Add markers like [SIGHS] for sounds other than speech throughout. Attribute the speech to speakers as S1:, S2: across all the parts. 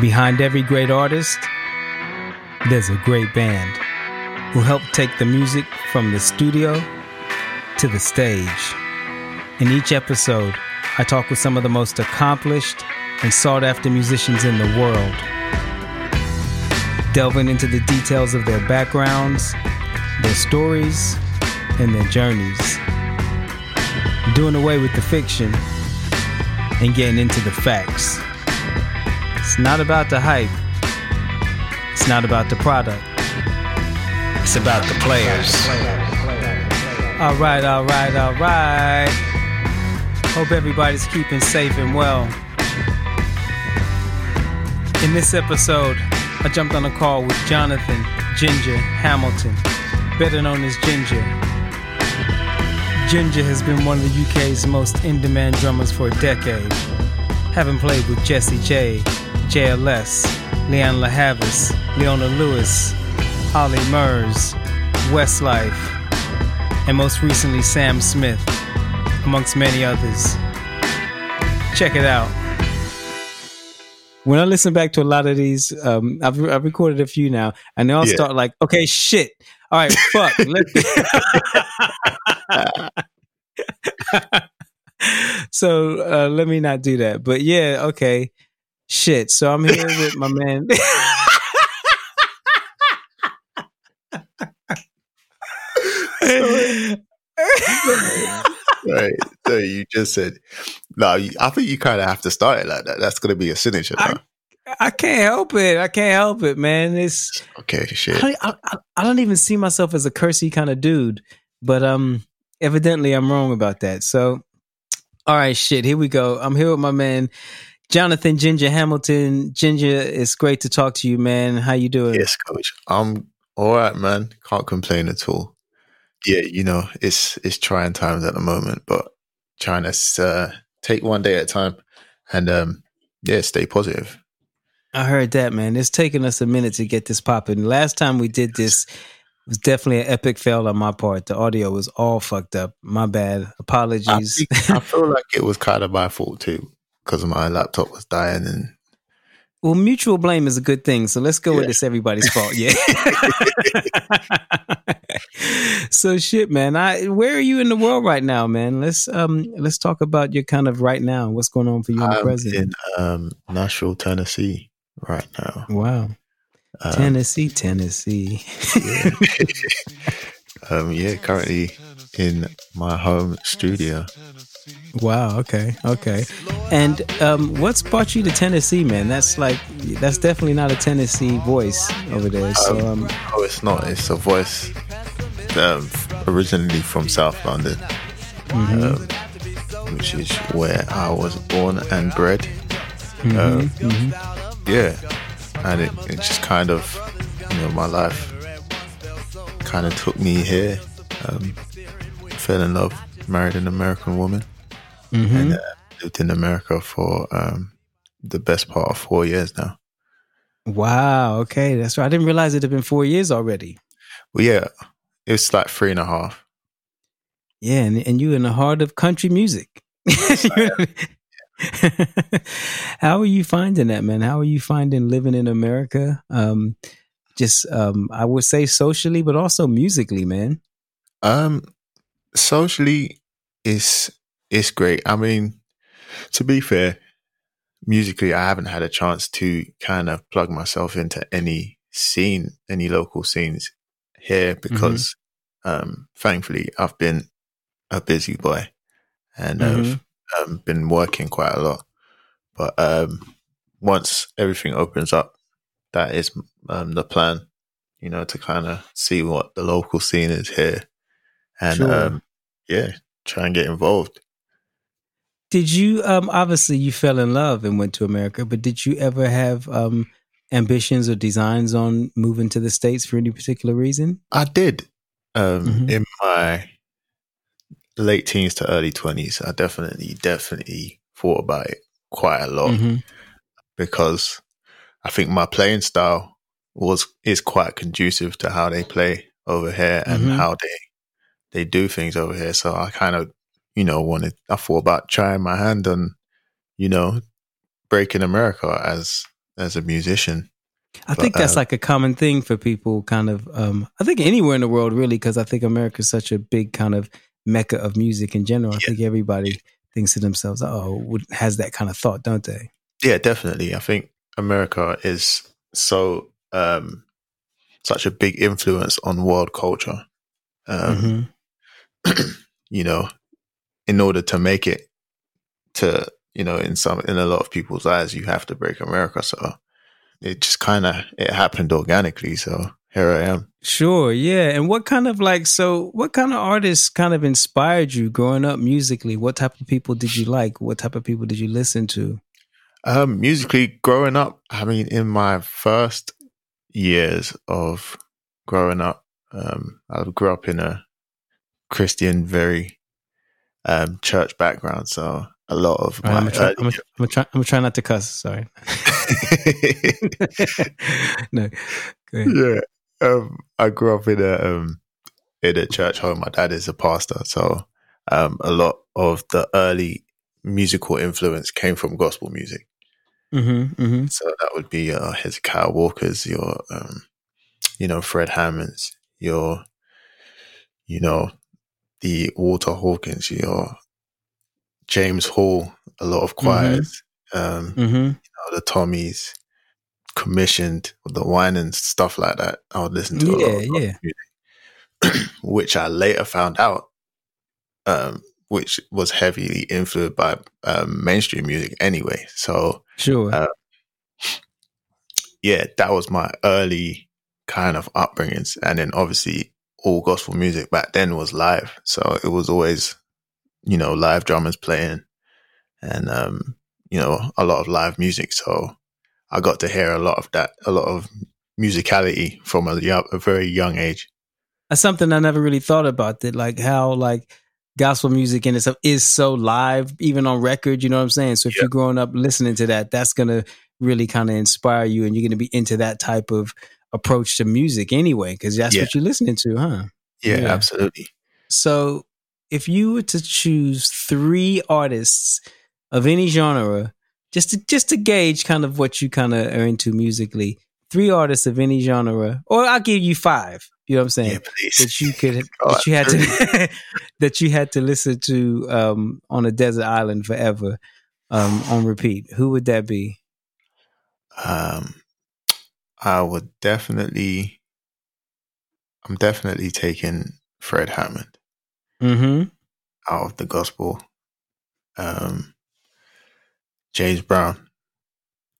S1: Behind every great artist, there's a great band who help take the music from the studio to the stage. In each episode, I talk with some of the most accomplished and sought after musicians in the world, delving into the details of their backgrounds, their stories, and their journeys, doing away with the fiction and getting into the facts. It's not about the hype. It's not about the product. It's about the players. All right, all right, all right. Hope everybody's keeping safe and well. In this episode, I jumped on a call with Jonathan Ginger Hamilton, better known as Ginger. Ginger has been one of the UK's most in demand drummers for a decade, having played with Jessie J, JLS, Lianne La Havas, Leona Lewis, Olly Murs, Westlife, and most recently Sam Smith, amongst many others. Check it out. When I listen back to a lot of these, um, I've, I've recorded a few now, and they all
S2: Yeah.
S1: start like, okay, shit. All right, fuck. [LAUGHS] [LAUGHS] So uh, let me not do that. But yeah, okay. Shit. So I'm here with my man. [LAUGHS]
S2: right. So you just said, no, you, I think you kind of have to start it like that. That's going to be a signature.
S1: I- I can't help it. I can't help it, man. It's
S2: okay,
S1: I
S2: shit.
S1: don't, I, I- I don't even see myself as a cursey kind of dude, but um, evidently I'm wrong about that. So, all right, shit. Here we go. I'm here with my man Jonathan Ginger Hamilton. Ginger, it's great to talk to you, man. How you doing?
S2: Yes, coach. I'm all right, man. Can't complain at all. Yeah, you know, it's it's trying times at the moment, but trying to uh, take one day at a time and um, yeah, stay positive.
S1: I heard that, man. It's taken us a minute to get this popping. Last time we did this was definitely an epic fail on my part. The audio was all fucked up. My bad.
S2: I,
S1: Apologies.
S2: think- I feel like it was kind of my fault too because my laptop was dying and
S1: Well, mutual blame is a good thing. So let's go with this everybody's fault. Yeah. [LAUGHS] so shit, man. I where are you in the world right now, man? Let's um let's talk about your kind of right now. What's going on for you in the present?
S2: in um, Nashville, Tennessee right now.
S1: wow.
S2: Um,
S1: Tennessee, Tennessee.
S2: yeah. [LAUGHS] um, yeah, currently in my home studio.
S1: Wow, okay, okay. And um what's brought you to Tennessee, man? That's like that's definitely not a Tennessee voice over there. So um
S2: Oh, it's not. It's a voice um, originally from South London,
S1: mhm,
S2: um, which is where I was born and bred.
S1: mhm,
S2: um,
S1: mhm.
S2: Yeah, and it, it just kind of, you know, my life kind of took me here. Um, fell in love, married an American woman,
S1: Mhm.
S2: and uh, lived in America for um, the best part of four years now.
S1: Wow, okay, that's right. I didn't realize it had been four years already.
S2: Well, yeah, it was like three and a half.
S1: Yeah, and, and you in the heart of country music. [LAUGHS] How are you finding that, man? How are you finding living in America? Um, just um, I would say socially, but also musically, man.
S2: Um, socially, it's it's great. I mean, to be fair, musically, I haven't had a chance to kind of plug myself into any scene, any local scenes here because, um, thankfully, I've been a busy boy and I've um, been working quite a lot. But um, once everything opens up, that is um, the plan. You know, to kind of see what the local scene is here and
S1: Sure.
S2: um, yeah, try and get involved.
S1: Did you um obviously you fell in love and went to America, but did you ever have um ambitions or designs on moving to the States for any particular reason?
S2: I did um,
S1: Mhm.
S2: in my late teens to early twenties. I definitely, definitely thought about it quite a lot
S1: Mhm.
S2: because I think my playing style was is quite conducive to how they play over here and
S1: Mhm.
S2: how they they do things over here. So I kind of, you know, wanted I thought about trying my hand on, you know, breaking America as as a musician.
S1: I think that's
S2: uh,
S1: like a common thing for people, kind of. Um, I think anywhere in the world, really, because I think America is such a big kind of mecca of music in general. I
S2: Yeah.
S1: think everybody thinks to themselves, "Oh, would- has that kind of thought, don't they?"
S2: Yeah, definitely. I think America is so um, such a big influence on world culture. Um,
S1: Mhm. [CLEARS THROAT]
S2: You know, in order to make it to you know in some in a lot of people's eyes, you have to break America. So it just kind of it happened organically. So here I am.
S1: Sure, yeah. And what kind of like so what kind of artists kind of inspired you growing up musically? What type of people did you like? What type of people did you listen to?
S2: Um, musically, growing up, I mean, in my first years of growing up, um, I grew up in a Christian, very um, church background. So a lot of
S1: right, I'm
S2: my
S1: gonna try,
S2: early-
S1: I'm gonna, I'm gonna try I'm not to cuss, sorry. [LAUGHS] no.
S2: Yeah, um, I grew up in a um, in a church home. My dad is a pastor, so um, a lot of the early musical influence came from gospel music.
S1: Mm-hmm. Mm-hmm.
S2: So that would be your Hezekiah Walker's, your, um, you know, Fred Hammond's, your, you know, the Walter Hawkins, your James Hall, a lot of choirs, um,
S1: Mm-hmm.
S2: know, the Tommies, commissioned, the Winans and stuff like that. I would listen to a lot
S1: Yeah,
S2: of
S1: yeah.
S2: music, [CLEARS THROAT] which I later found out, um, which was heavily influenced by um, mainstream music anyway. So,
S1: Sure.
S2: Uh, yeah, that was my early kind of upbringings. And then obviously all gospel music back then was live. So it was always, you know, live drummers playing and, um, you know, a lot of live music. So I got to hear a lot of that, a lot of musicality from a, a very young age.
S1: That's something I never really thought about. That like how like gospel music in itself is so live, even on record. You know what I'm saying? So if
S2: Yeah.
S1: you're growing up listening to that, that's gonna really kind of inspire you, and you're gonna be into that type of approach to music anyway, because that's
S2: Yeah.
S1: what you're listening to, huh?
S2: Yeah,
S1: Yeah.
S2: absolutely.
S1: So if you were to choose three artists of any genre, just to just to gauge kind of what you kind of are into musically, three artists of any genre, or I'll give you five. You know what I'm saying?
S2: Yeah, please.
S1: that you could [LAUGHS]
S2: God,
S1: that you had to [LAUGHS] that you had to listen to um, on a desert island forever um, on repeat. Who would that be?
S2: Um, I would definitely, I'm definitely taking Fred Hammond.
S1: Mm-hmm.
S2: out of the gospel. Um, James Brown.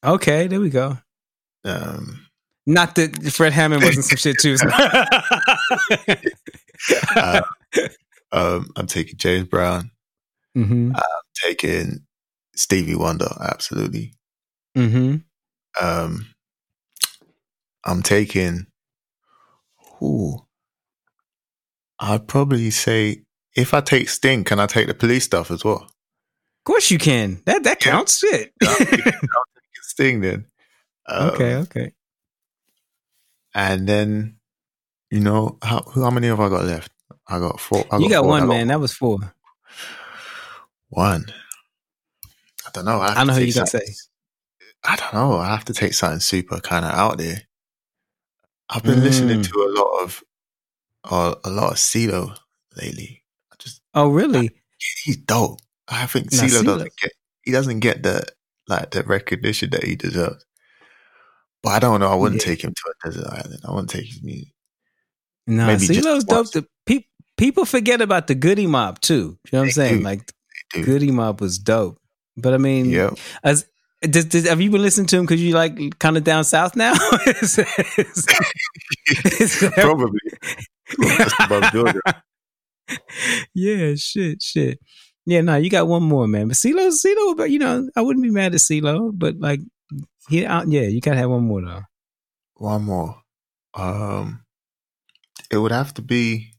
S1: Okay, there we go.
S2: Um,
S1: Not that Fred Hammond wasn't some shit too. [LAUGHS]
S2: uh, um, I'm taking James Brown.
S1: mm-hmm.
S2: Taking Stevie Wonder. Absolutely.
S1: Mm-hmm.
S2: Um, I'm taking. Who? I'd probably say if I take Sting, can I take the police stuff as well?
S1: Of course you can. That that
S2: Yeah.
S1: counts. Shit. [LAUGHS]
S2: I'll Sting then. Um,
S1: okay. Okay.
S2: And then, you know, how how many have I got left? I got four. I
S1: You got
S2: four.
S1: One, man. That was four.
S2: One. I don't know. I,
S1: I know who you gonna say.
S2: I don't know. I have to take something super kind of out there. I've been listening
S1: Mm.
S2: to a lot of uh, a lot of CeeLo lately. I just
S1: Oh, really?
S2: he's dope. I think
S1: Nah,
S2: CeeLo
S1: CeeLo-
S2: doesn't get he doesn't get the like the recognition that he deserves. But I don't know. I wouldn't
S1: Yeah.
S2: take him to a desert island. I wouldn't take his music.
S1: Nah,
S2: Maybe just
S1: CeeLo's dope. The pe- people forget about the Goodie Mob too. You know what I'm saying?
S2: do.
S1: Like Goodie Mob was dope. But I mean,
S2: Yeah.
S1: as does, does, have you been listening to him because you like kind of down south now? [LAUGHS] Is- is- is [LAUGHS] that-
S2: Probably. Just above Georgia.
S1: yeah, shit, shit. Yeah, no, you got one more, man. But CeeLo, CeeLo, but you know, I wouldn't be mad at CeeLo, but like, he, uh, yeah, you gotta have one more though.
S2: One more. Um, it would have to be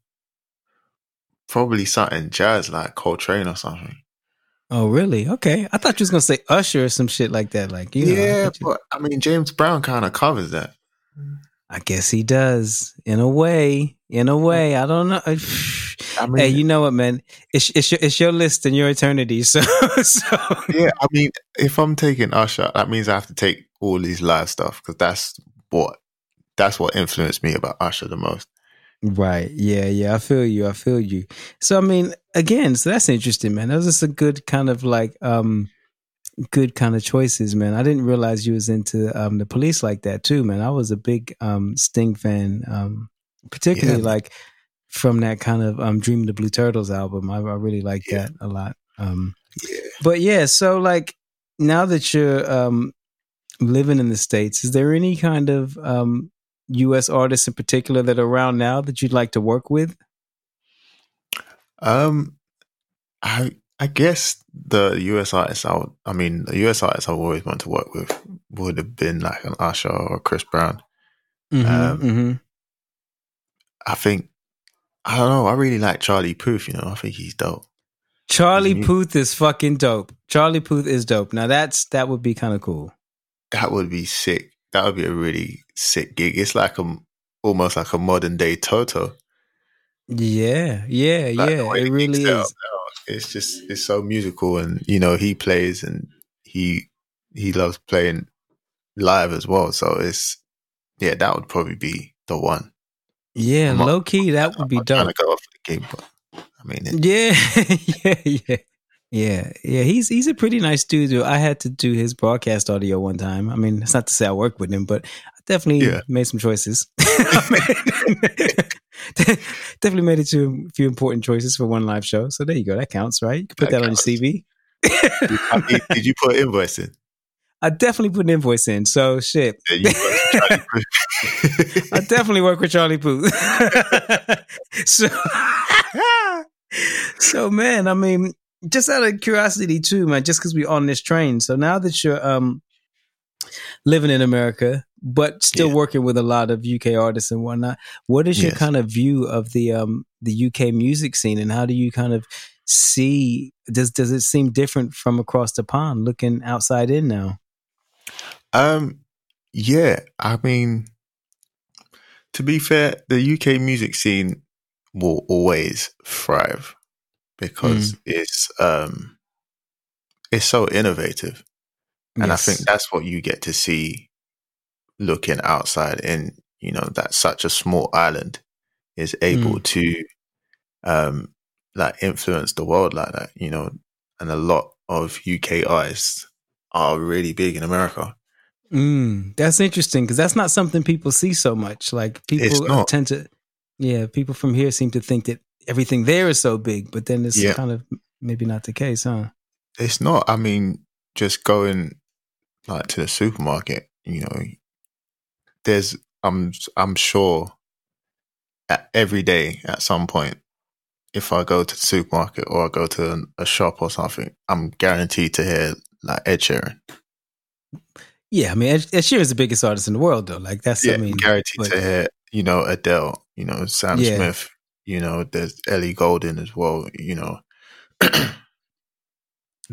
S2: probably something jazz like Coltrane or something.
S1: Oh, really? Okay, I thought you was gonna say Usher or some shit like that. Like, you know,
S2: yeah,
S1: you-
S2: but I mean James Brown kind of covers that.
S1: I guess he does in a way. In a way, I don't know.
S2: I [SIGHS] mean,
S1: hey, you know what, man? It's it's your, it's your list and your eternity. [LAUGHS] So so
S2: yeah, I mean, if I'm taking Usher, that means I have to take all these live stuff because that's what that's what influenced me about Usher the most.
S1: Right. Yeah. Yeah. I feel you. I feel you. So I mean, again, so that's interesting, man. That was just a good kind of like um good kind of choices, man. I didn't realize you was into um the police like that too, man. I was a big um Sting fan, um particularly
S2: Yeah.
S1: like from that kind of um Dream of the Blue Turtles album. I, I really like
S2: Yeah.
S1: that a lot. Um
S2: Yeah.
S1: but yeah, so like now that you're um living in the States, is there any kind of um US artists in particular that are around now that you'd like to work with?
S2: Um, I I guess the US artists I would, I mean the US artists I've always wanted to work with would have been like an Usher or Chris Brown.
S1: Mm-hmm,
S2: Um,
S1: mm-hmm.
S2: I think I don't know. I really like Charlie Puth. You know, I think he's dope.
S1: Charlie
S2: Mhm.
S1: Puth is fucking dope. Charlie Puth is dope. Now that's that would be kind of cool.
S2: That would be sick. That would be a really sick gig. It's like a almost like a modern day Toto.
S1: Yeah, yeah,
S2: Like,
S1: yeah. It really
S2: out
S1: is.
S2: It's just it's so musical, and you know he plays and he he loves playing live as well. So it's yeah, that would probably be the one.
S1: Yeah,
S2: I'm not-
S1: low key, that would be
S2: I'm trying to go off the gig, but I mean, it,
S1: Yeah, [LAUGHS] yeah, yeah, yeah, yeah. He's he's a pretty nice dude. I had to do his broadcast audio one time. I mean, it's not to say I worked with him, but I definitely
S2: Yeah.
S1: made some choices. [LAUGHS] definitely made it to a few important choices for one live show. So there you go. That counts, right? You can put
S2: That
S1: that, on your. CV.
S2: Did you put an invoice in?
S1: I definitely put an invoice in. So shit.
S2: Yeah, you got some Charlie Puth. [LAUGHS]
S1: I definitely work with Charlie Puth. [LAUGHS] so, so man, I mean, just out of curiosity too, man, just because we're on this train. So now that you're um living in America, but still
S2: Yeah.
S1: working with a lot of UK artists and whatnot, what is your
S2: Yes.
S1: kind of view of the um the UK music scene, and how do you kind of see? Does does it seem different from across the pond, looking outside in now?
S2: Um, yeah, I mean, to be fair, the UK music scene will always thrive because it's um, it's so innovative, and
S1: Yes.
S2: I think that's what you get to see looking outside in you know that such a small island is able to um like influence the world like that, you know, and a lot of UK artists are really big in America.
S1: Mm, that's interesting because that's not something people see so much. Like people tend to, yeah, people from here seem to think that everything there is so big, but then it's
S2: Yeah.
S1: kind of maybe not the case, huh?
S2: It's not. I mean, just going like to the supermarket, you know, there's I'm I'm sure at every day at some point, if I go to the supermarket or I go to a shop or something, I'm guaranteed to hear like Ed Sheeran.
S1: Yeah, I mean, Ed, Ed Sheeran's the biggest artist in the world, though. Like that's,
S2: Yeah,
S1: I mean,
S2: guaranteed
S1: but-
S2: to hear you know Adele, you know Sam
S1: Yeah.
S2: Smith, you know there's Ellie Goulding as well, you know, [CLEARS THROAT]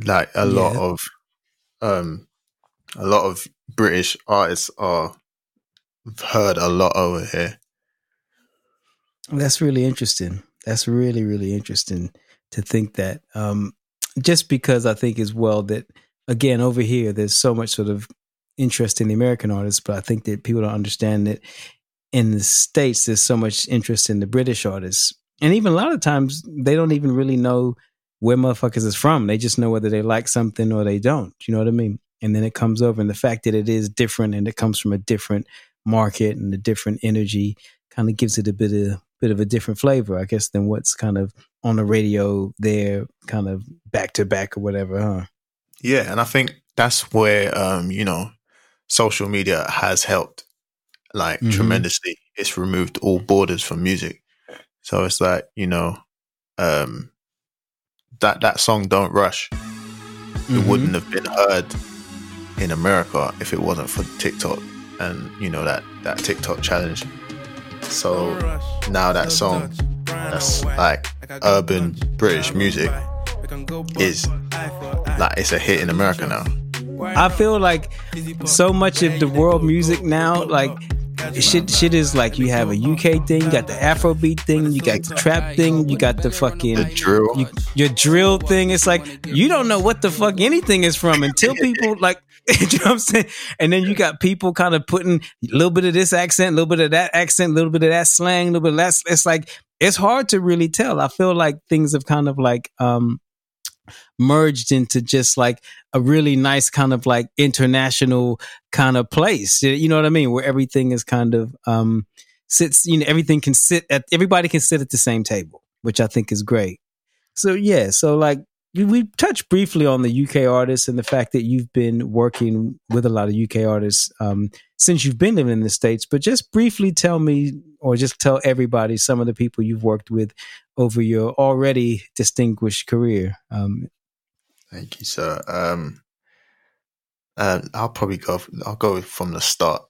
S2: like a lot of um a lot of British artists are heard a lot over here.
S1: That's really interesting. That's really, really interesting to think that. Um, just because I think as well that again over here there's so much sort of interest in the American artists, but I think that people don't understand that in the states there's so much interest in the British artists, and even a lot of times they don't even really know where motherfuckers is from. They just know whether they like something or they don't. You know what I mean? And then it comes over, and the fact that it is different and it comes from a different market and a different energy kind of gives it a bit of bit of a different flavor, I guess, than what's kind of on the radio there, kind of back to back or whatever, huh?
S2: Yeah, and I think that's where um, you know, social media has helped like
S1: Mhm.
S2: tremendously. It's removed all borders from music. So it's like, you know, um that that song Don't Rush, it
S1: Mhm.
S2: wouldn't have been heard in America if it wasn't for TikTok and you know that that TikTok challenge. So now that song that's like urban British music is like it's a hit in America now.
S1: I feel like so much of the world music now, like shit shit is like you have a UK thing, you got the Afrobeat thing, you got the trap thing, you got the fucking
S2: The drill.
S1: you, your drill thing. It's like you don't know what the fuck anything is from until people [LAUGHS] like [LAUGHS] you know what I'm saying? And then you got people kind of putting a little bit of this accent, a little bit of that accent, a little bit of that slang, a little bit of that. It's like it's hard to really tell. I feel like things have kind of like um merged into just like a really nice kind of like international kind of place. You know what I mean? Where everything is kind of um sits, you know, everything can sit at everybody can sit at the same table, which I think is great. So yeah, so like we- touched briefly on the UK artists and the fact that you've been working with a lot of UK artists um, since you've been living in the states. But just briefly tell me, or just tell everybody, some of the people you've worked with over your already distinguished career. Um,
S2: Thank you, sir. Um, uh, I'll probably go. I'll go from the start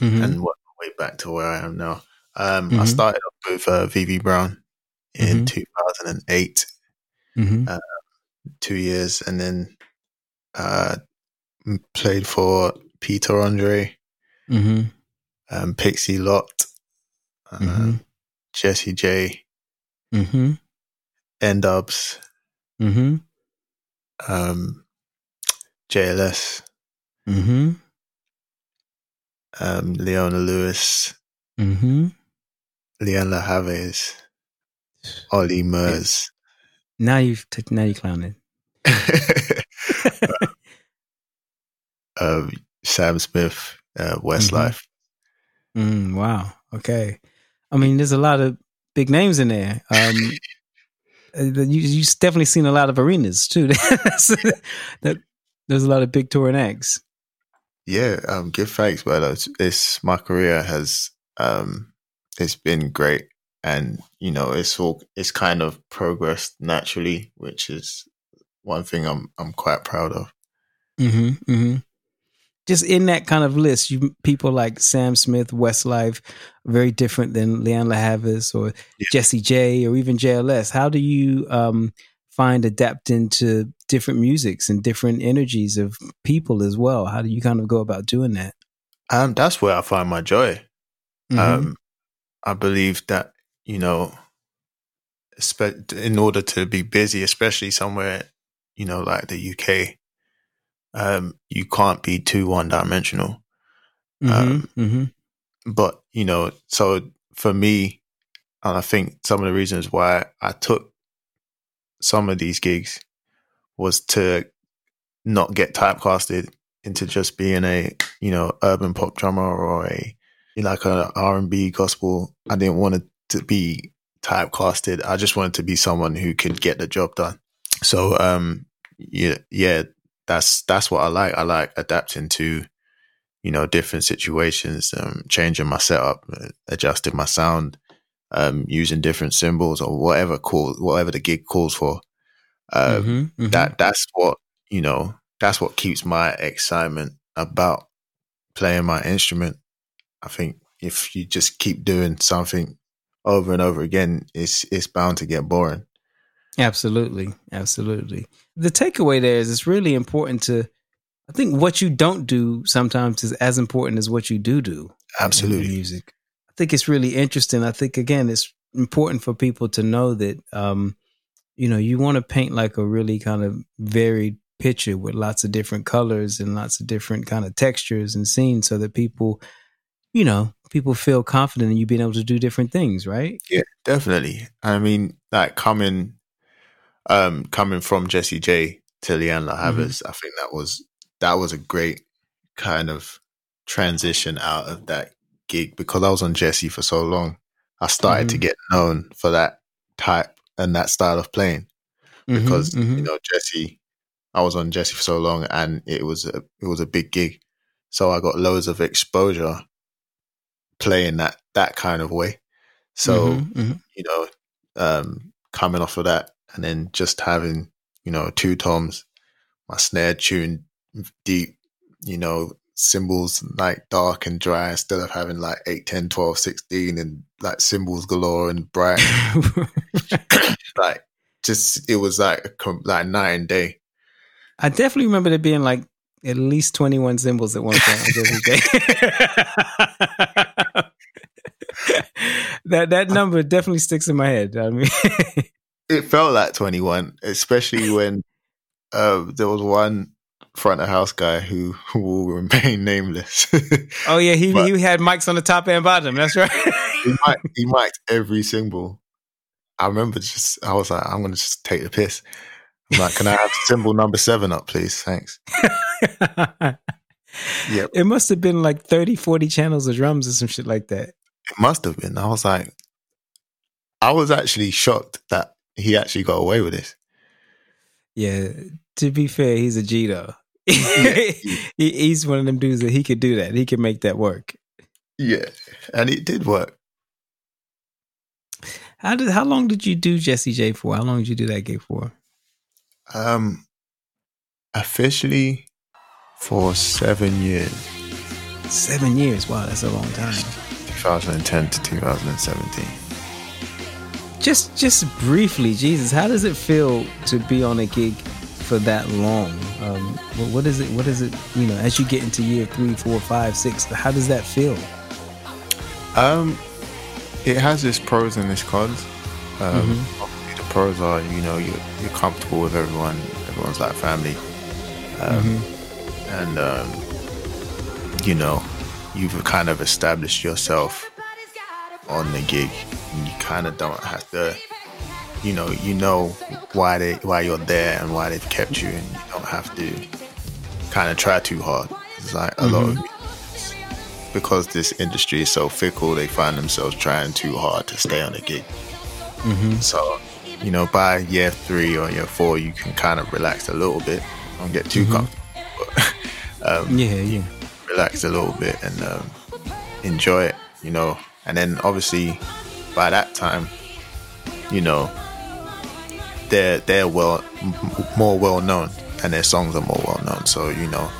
S1: mhm,
S2: and work my way back to where I am now. Um, I
S1: Mhm.
S2: started off with uh, VV Brown in
S1: Mhm.
S2: 2008,
S1: mhm,
S2: two years, and then uh, played for Peter Andre,
S1: mhm,
S2: um, Pixie Lott, uh,
S1: Mhm.
S2: Jessie J, N-Dubz,
S1: mhm,
S2: um, JLS,
S1: mhm,
S2: um, Leona Lewis,
S1: mhm.
S2: Leanne Lahaves, Olly Murs.
S1: Now you've t- now you clowning. [LAUGHS]
S2: um, Sam Smith, uh, Westlife.
S1: Mm, wow. Okay. I mean, there's a lot of big names in there. Um, uh, [LAUGHS] you you've definitely seen a lot of arenas too. [LAUGHS] that there's a lot of big touring acts.
S2: Yeah, um, give thanks, but it's, it's my career has um, it's been great, and you know, it's all it's kind of progressed naturally, which is one thing I'm I'm quite proud of.
S1: Mm-hmm, mm-hmm. Just in that kind of list, you people like Sam Smith, Westlife, very different than Lianne La Havas or
S2: Yeah.
S1: Jessie J or even JLS. How do you um, find adapting to different musics and different energies of people as well? How do you kind of go about doing that?
S2: Um, that's where I find my joy.
S1: Mhm.
S2: Um, I believe that you know, in order to be busy, especially somewhere you know like the UK, um, you can't be too one dimensional. um,
S1: Mhm, mhm,
S2: But you know, so for me, and I think some of the reasons why I took some of these gigs was to not get typecasted into just being a you know urban pop drummer or a like a R and B gospel. I didn't want it to be typecasted. I just wanted to be someone who could get the job done. So um yeah yeah that's that's what I like. I like adapting to you know different situations, um, changing my setup, uh, adjusting my sound, um, using different cymbals or whatever call whatever the gig calls for. Um,
S1: mhm, mhm.
S2: that that's what you know that's what keeps my excitement about playing my instrument i think if you just keep doing something over and over again it's it's bound to get boring
S1: Absolutely, absolutely. The takeaway there is it's really important to. I think what you don't do sometimes is as important as what you do do.
S2: absolutely
S1: music. I think it's really interesting. I think again, it's important for people to know that um, you know you want to paint like a really kind of varied picture with lots of different colors and lots of different kind of textures and scenes, so that people, you know, people feel confident in you being able to do different things. Right?
S2: yeah definitely i mean like coming um coming from jessie j to lianne la havas i think that was that was a great kind of transition out of that gig because i was on jessie for so long i started to
S1: Mhm.
S2: get known for that type and that style of playing because
S1: Mhm, mhm.
S2: you know Jessie, I was on Jessie for so long, and it was a it was a big gig, so I got loads of exposure playing that that kind of way. So
S1: Mhm, mhm.
S2: you know, um, coming off of that, and then just having you know two toms, my snare tuned deep, you know, cymbals like dark and dry instead of having like 8, 10, 12, 16 and like cymbals galore and bright. [LAUGHS] like just it was like like night and day.
S1: I definitely remember there being like at least 21 cymbals at one point on Jessie that that number definitely sticks in my head. I mean, [LAUGHS]
S2: it felt like 21, especially [LAUGHS] when uh, there was one front of house guy who, who will remain [LAUGHS] nameless.
S1: oh yeah, he but he had mics on the top and bottom. That's right.
S2: he mic he mic'd every single. I remember just I was like, I'm gonna just take the piss. I'm like, can I have [LAUGHS] cymbal number seven up, please? Thanks.
S1: yep. It must have been like 30, 40 channels of drums or some shit like that.
S2: It must have been. I was like, I was actually shocked that he actually got away with this.
S1: Yeah. To be fair, he's a G though. [LAUGHS] He's one of them dudes that he could do that. He could make that work.
S2: Yeah. And it did work.
S1: How did how long did you do Jessie J for? How long did you do that gig for?
S2: Um officially for seven years.
S1: Seven years. Wow, that's a long time.
S2: 2010 to 2017.
S1: Just just briefly, Jesus, how does it feel to be on a gig for that long? Um, what, what is it? What is it? You know, as you get into year three, four, five, six, how does that feel?
S2: Um, it has its pros and its cons. Um, mm-hmm. The pros are, you know, you're, you're comfortable with everyone. Everyone's like family. Um, mm-hmm. And, um, you know, you've kind of established yourself on the gig. You kind of don't have to, you know, you know why they why you're there and why they've kept you, and you don't have to kind of try too hard. It's like a mm-hmm. lot of because this industry is so fickle, they find themselves trying too hard to stay on the gig. Mm-hmm. So, you know, by year three or year four, you can kind of relax a little bit. Don't get too mm-hmm. comfortable. But, [LAUGHS] um,
S1: yeah, yeah.
S2: Relax a little bit and um, enjoy it, you know. And then obviously, by that time, you know, they're they're well more well known and their songs are more well known. So you know,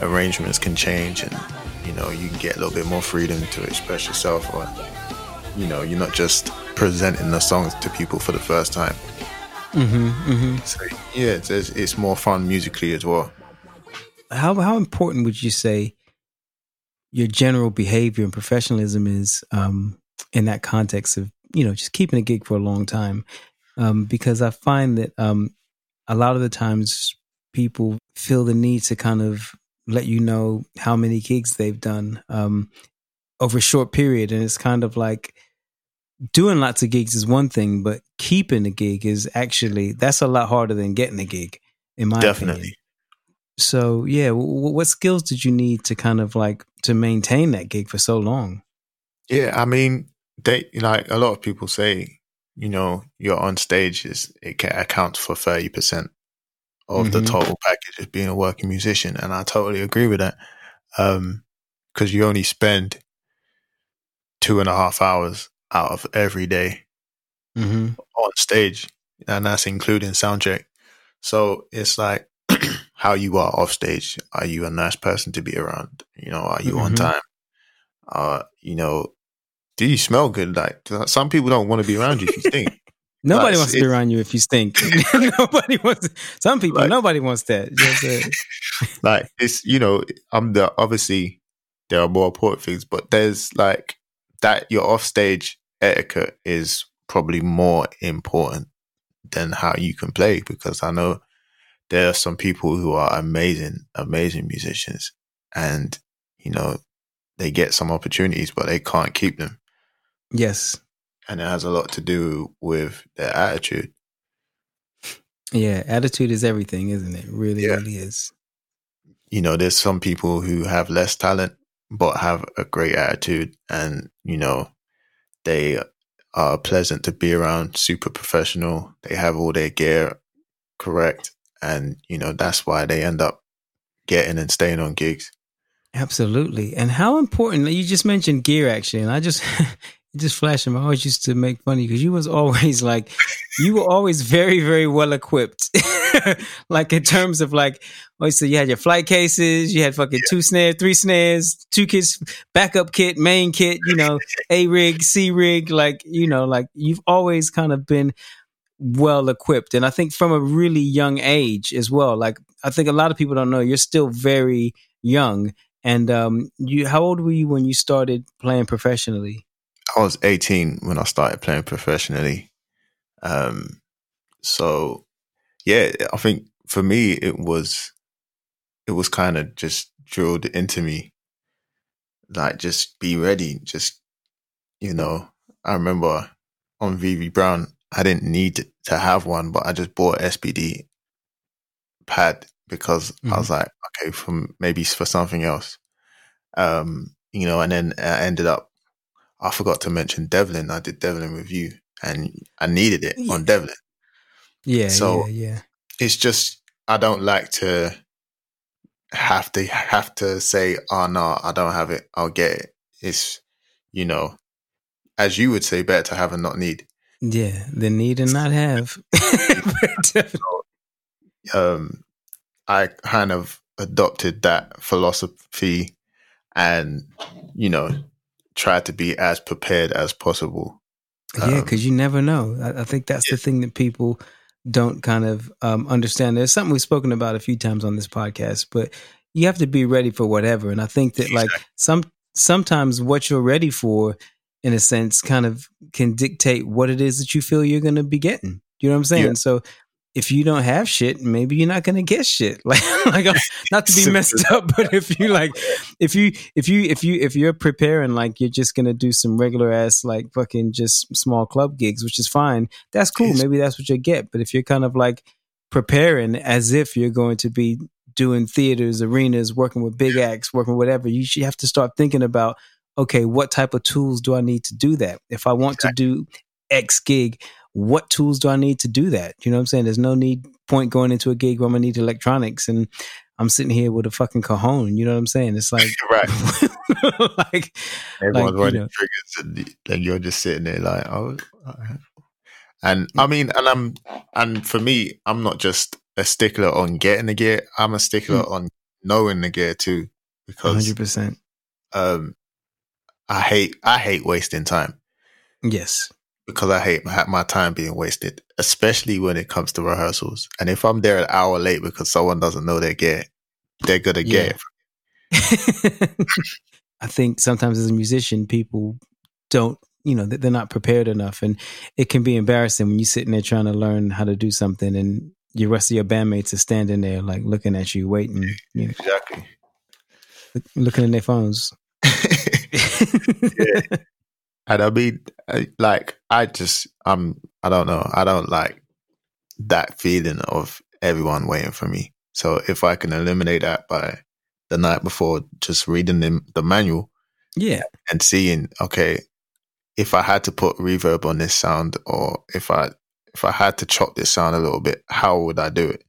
S2: arrangements can change and you know you can get a little bit more freedom to express yourself or you know you're not just presenting the songs to people for the first time
S1: mm-hmm, mm-hmm.
S2: so yeah it's, it's more fun musically as well
S1: how, how important would you say your general behavior and professionalism is um, in that context of you know just keeping a gig for a long time um, because i find that um, a lot of the times people feel the need to kind of let you know how many gigs they've done um, over a short period. And it's kind of like doing lots of gigs is one thing, but keeping a gig is actually that's a lot harder than getting a gig, in my Definitely. opinion. So yeah, w- what skills did you need to kind of like to maintain that gig for so long?
S2: Yeah, I mean, they like a lot of people say, you know, you're on stage is it accounts for thirty percent of mm-hmm. the total package of being a working musician. And I totally agree with that. Um, cause you only spend two and a half hours out of every day mm-hmm. on stage. And that's including soundcheck. So it's like how you are off stage. Are you a nice person to be around? You know, are you mm-hmm. on time? Uh, you know, do you smell good? Like some people don't want to be around you if you [LAUGHS] stink.
S1: Nobody like, wants to be around you if you stink. [LAUGHS] [LAUGHS] nobody wants. Some people. Like, nobody wants that. Just,
S2: like it's you know, I'm the obviously there are more important things, but there's like that your off stage etiquette is probably more important than how you can play because I know there are some people who are amazing, amazing musicians, and you know they get some opportunities, but they can't keep them.
S1: Yes,
S2: and it has a lot to do with their attitude.
S1: Yeah, attitude is everything, isn't it? Really, yeah. really is.
S2: You know, there's some people who have less talent but have a great attitude, and you know, they are pleasant to be around, super professional. They have all their gear correct, and you know that's why they end up getting and staying on gigs.
S1: Absolutely. And how important you just mentioned gear actually, and I just [LAUGHS] just flashing. I always used to make funny because you was always like, you were always very, very well equipped. [LAUGHS] like in terms of like, oh, so you had your flight cases, you had fucking yeah. two snares, three snares, two kits, backup kit, main kit, you know, A rig, C rig, like, you know, like you've always kind of been well equipped. And I think from a really young age as well, like I think a lot of people don't know you're still very young. And um, you, how old were you when you started playing professionally?
S2: I was 18 when I started playing professionally. Um, so yeah, I think for me it was it was kind of just drilled into me, like just be ready. Just you know, I remember on VV Brown, I didn't need to have one, but I just bought SPD pad because mm-hmm. I was like, okay, from maybe for something else. Um, you know, and then I ended up I forgot to mention Devlin. I did Devlin with you and I needed it yeah. on Devlin.
S1: Yeah. So yeah, yeah.
S2: It's just I don't like to have to have to say, oh no, I don't have it. I'll get it. It's you know, as you would say, better to have and not need.
S1: Yeah, the need and not have. [LAUGHS]
S2: um, I kind of adopted that philosophy, and you know, tried to be as prepared as possible.
S1: Yeah, because um, you never know. I, I think that's yeah. the thing that people don't kind of um, understand. There's something we've spoken about a few times on this podcast, but you have to be ready for whatever. And I think that like some sometimes what you're ready for, in a sense, kind of can dictate what it is that you feel you're going to be getting. You know what I'm saying? Yeah. So if you don't have shit, maybe you're not gonna get shit. [LAUGHS] Like, like [LAUGHS] not to be messed up, but if you like, if you if you if you if you're preparing like you're just gonna do some regular ass like fucking just small club gigs, which is fine. That's cool. Maybe that's what you get. But if you're kind of like preparing as if you're going to be doing theaters, arenas, working with big acts, working whatever, you should have to start thinking about okay, what type of tools do I need to do that? If I want exactly. to do X gig, what tools do I need to do that? You know what I'm saying? There's no need point going into a gig where I'm gonna need electronics and I'm sitting here with a fucking cajon. You know what I'm saying? It's like [LAUGHS]
S2: right, [LAUGHS] like everyone's like, running you know. triggers, and then you're just sitting there like, oh. And I mean, and I'm, and for me, I'm not just a stickler on getting the gear. I'm a stickler mm. on knowing the gear too, because
S1: 100. percent
S2: Um, I hate, I hate wasting time.
S1: Yes,
S2: because I hate my, my time being wasted, especially when it comes to rehearsals. And if I'm there an hour late because someone doesn't know their gear, they're gonna yeah. get. [LAUGHS] [LAUGHS]
S1: I think sometimes as a musician, people don't, you know, they're not prepared enough, and it can be embarrassing when you're sitting there trying to learn how to do something, and your rest of your bandmates are standing there like looking at you, waiting, you know,
S2: exactly,
S1: looking at their phones. [LAUGHS]
S2: yeah. [LAUGHS] And I mean, uh, like, I just, I'm, I don't know. I don't like that feeling of everyone waiting for me. So if I can eliminate that by the night before, just reading the, the manual,
S1: yeah,
S2: and seeing, okay, if I had to put reverb on this sound, or if I if I had to chop this sound a little bit, how would I do it?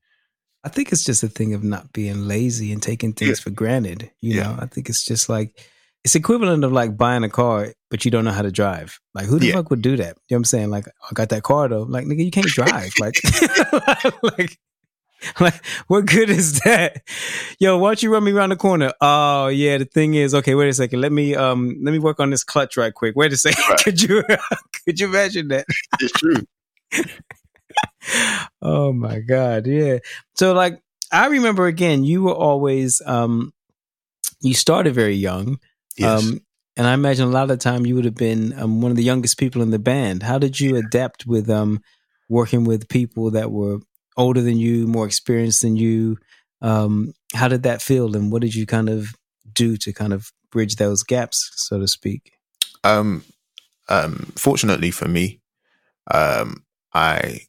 S1: I think it's just a thing of not being lazy and taking things yeah. for granted. You yeah. know, I think it's just like it's equivalent of like buying a car, but you don't know how to drive. Like, who the yeah. fuck would do that? You know what I'm saying? Like, I got that car though. Like, nigga, you can't drive. [LAUGHS] like, [LAUGHS] like, like, what good is that? Yo, why don't you run me around the corner? Oh, yeah. The thing is, okay, wait a second. Let me, um, let me work on this clutch right quick. Wait a second. Right. could you, [LAUGHS] could you imagine that?
S2: It's true.
S1: oh my God. Yeah. So, like, I remember again, you were always, um, you started very young. Yes. Um, and I imagine a lot of the time you would have been um, one of the youngest people in the band. How did you adapt with um, working with people that were older than you, more experienced than you? Um, how did that feel, and what did you kind of do to kind of bridge those gaps, so to speak?
S2: Um, um, fortunately for me, um, I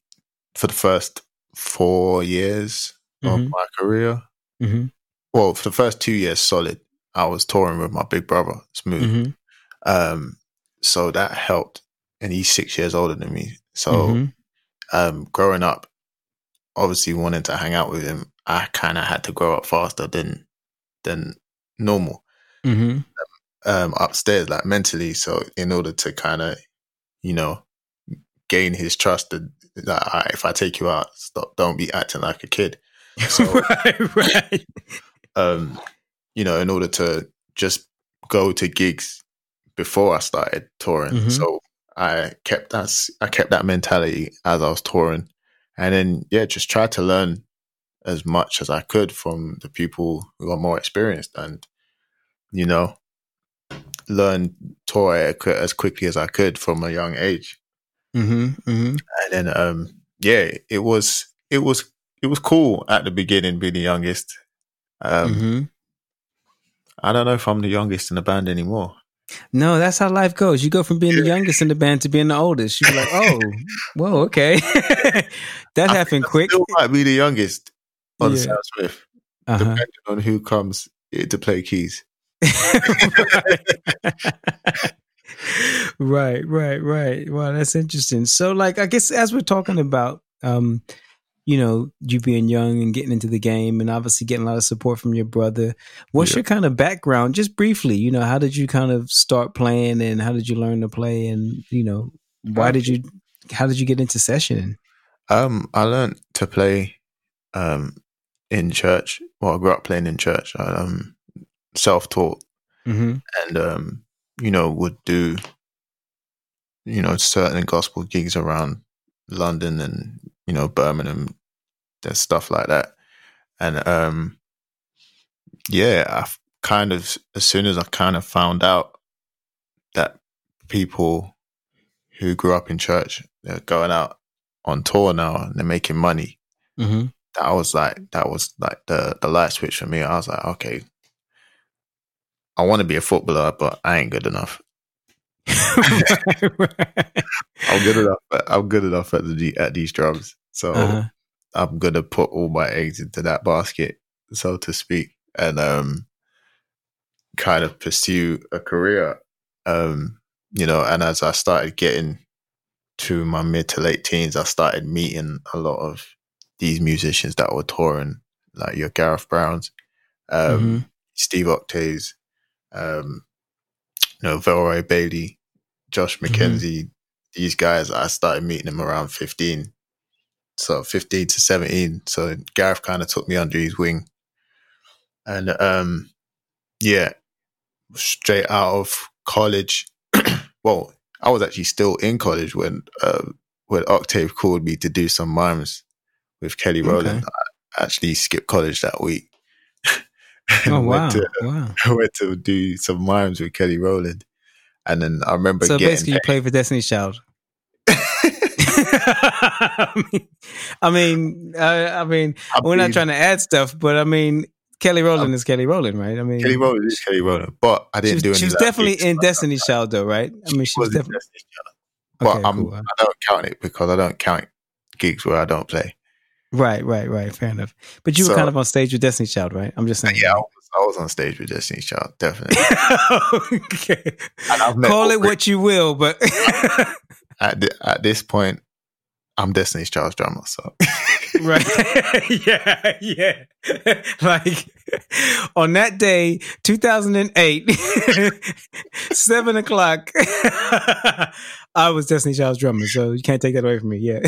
S2: for the first four years mm-hmm. of my career, mm-hmm. well, for the first two years, solid. I was touring with my big brother, Smooth. Mm-hmm. Um, so that helped. And he's six years older than me. So mm-hmm. um, growing up, obviously wanting to hang out with him, I kind of had to grow up faster than than normal. Mm-hmm. Um, upstairs, like mentally. So in order to kind of, you know, gain his trust, that like, if I take you out, stop, don't be acting like a kid. So, [LAUGHS] right, right. Um, you know, in order to just go to gigs before I started touring. Mm-hmm. So I kept that I kept that mentality as I was touring, and then yeah, just tried to learn as much as I could from the people who are more experienced, and you know, learn tour as quickly as I could from a young age.
S1: Mm-hmm. Mm-hmm.
S2: And then, um, yeah, it was it was it was cool at the beginning being the youngest. Um,
S1: mm-hmm.
S2: I don't know if I'm the youngest in the band anymore.
S1: No, that's how life goes. You go from being the youngest in the band to being the oldest. You're like, oh, [LAUGHS] whoa, okay, [LAUGHS] that
S2: I
S1: happened quick.
S2: Still might be the youngest on
S1: Yeah.
S2: Sam Smith,
S1: Uh-huh.
S2: depending on who comes to play keys. [LAUGHS]
S1: right, right, right. Wow, that's interesting. So, like, I guess as we're talking about, um, you know, you being young and getting into the game, and obviously getting a lot of support from your brother. What's
S2: Yeah.
S1: your kind of background, just briefly? You know, how did you kind of start playing, and how did you learn to play, and you know, why did you, how did you get into session?
S2: Um, I learned to play um in church. Well, I grew up playing in church. I um self taught
S1: Mm-hmm.
S2: and um, you know, would do you know, certain gospel gigs around London and, you know, Birmingham, there's stuff like that. And um yeah, I kind of as soon as I kind of found out that people who grew up in church, they're going out on tour now and they're making money.
S1: Mm-hmm.
S2: That was like that was like the the light switch for me. I was like, okay, I want to be a footballer, but I ain't good enough. [LAUGHS] I'm good enough. At, I'm good enough at the at these drums, so
S1: Uh-huh.
S2: I'm gonna put all my eggs into that basket, so to speak, and um, kind of pursue a career. Um, you know, and as I started getting to my mid to late teens, I started meeting a lot of these musicians that were touring, like your Gareth Browns, um,
S1: Mhm.
S2: Steve Octaves, um, you know, Velroy Bailey, Josh
S1: Mhm.
S2: McKenzie. These guys, I started meeting them around 15. So 15 to 17. So Gareth kind of took me under his wing. And um, yeah, straight out of college. [CLEARS THROAT] well, I was actually still in college when uh, when Octave called me to do some mimes with Kelly Rowland. I actually skipped college that week. [LAUGHS]
S1: Oh wow,
S2: to-
S1: wow.
S2: I [LAUGHS] went to do some mimes with Kelly Rowland. And then I remember
S1: So basically, you played for Destiny's Child. [LAUGHS] I mean, I mean, I mean,
S2: I
S1: we're not trying to add stuff, but I mean, Kelly Rowland is Kelly Rowland, right? I mean,
S2: Kelly Rowland is Kelly Rowland, but I didn't do any
S1: she was definitely in Destiny's Child, though, right? I mean, she was
S2: was
S1: definitely.
S2: But
S1: Okay,
S2: I'm,
S1: cool.
S2: I don't count it because I don't count gigs where I don't play.
S1: Right, right, right. Fair enough. But you were kind of on stage with Destiny's Child, right? I'm just saying.
S2: Yeah, I was, I was on stage with Destiny's Child, definitely. [LAUGHS]
S1: okay. Call it what you will, but [LAUGHS]
S2: at, the, at this point, I'm Destiny's Child's drummer. So [LAUGHS]
S1: right, yeah, yeah. like on that day, 2008, seven o'clock. I was Destiny Child's drummer, so you can't take that away from me. Yeah.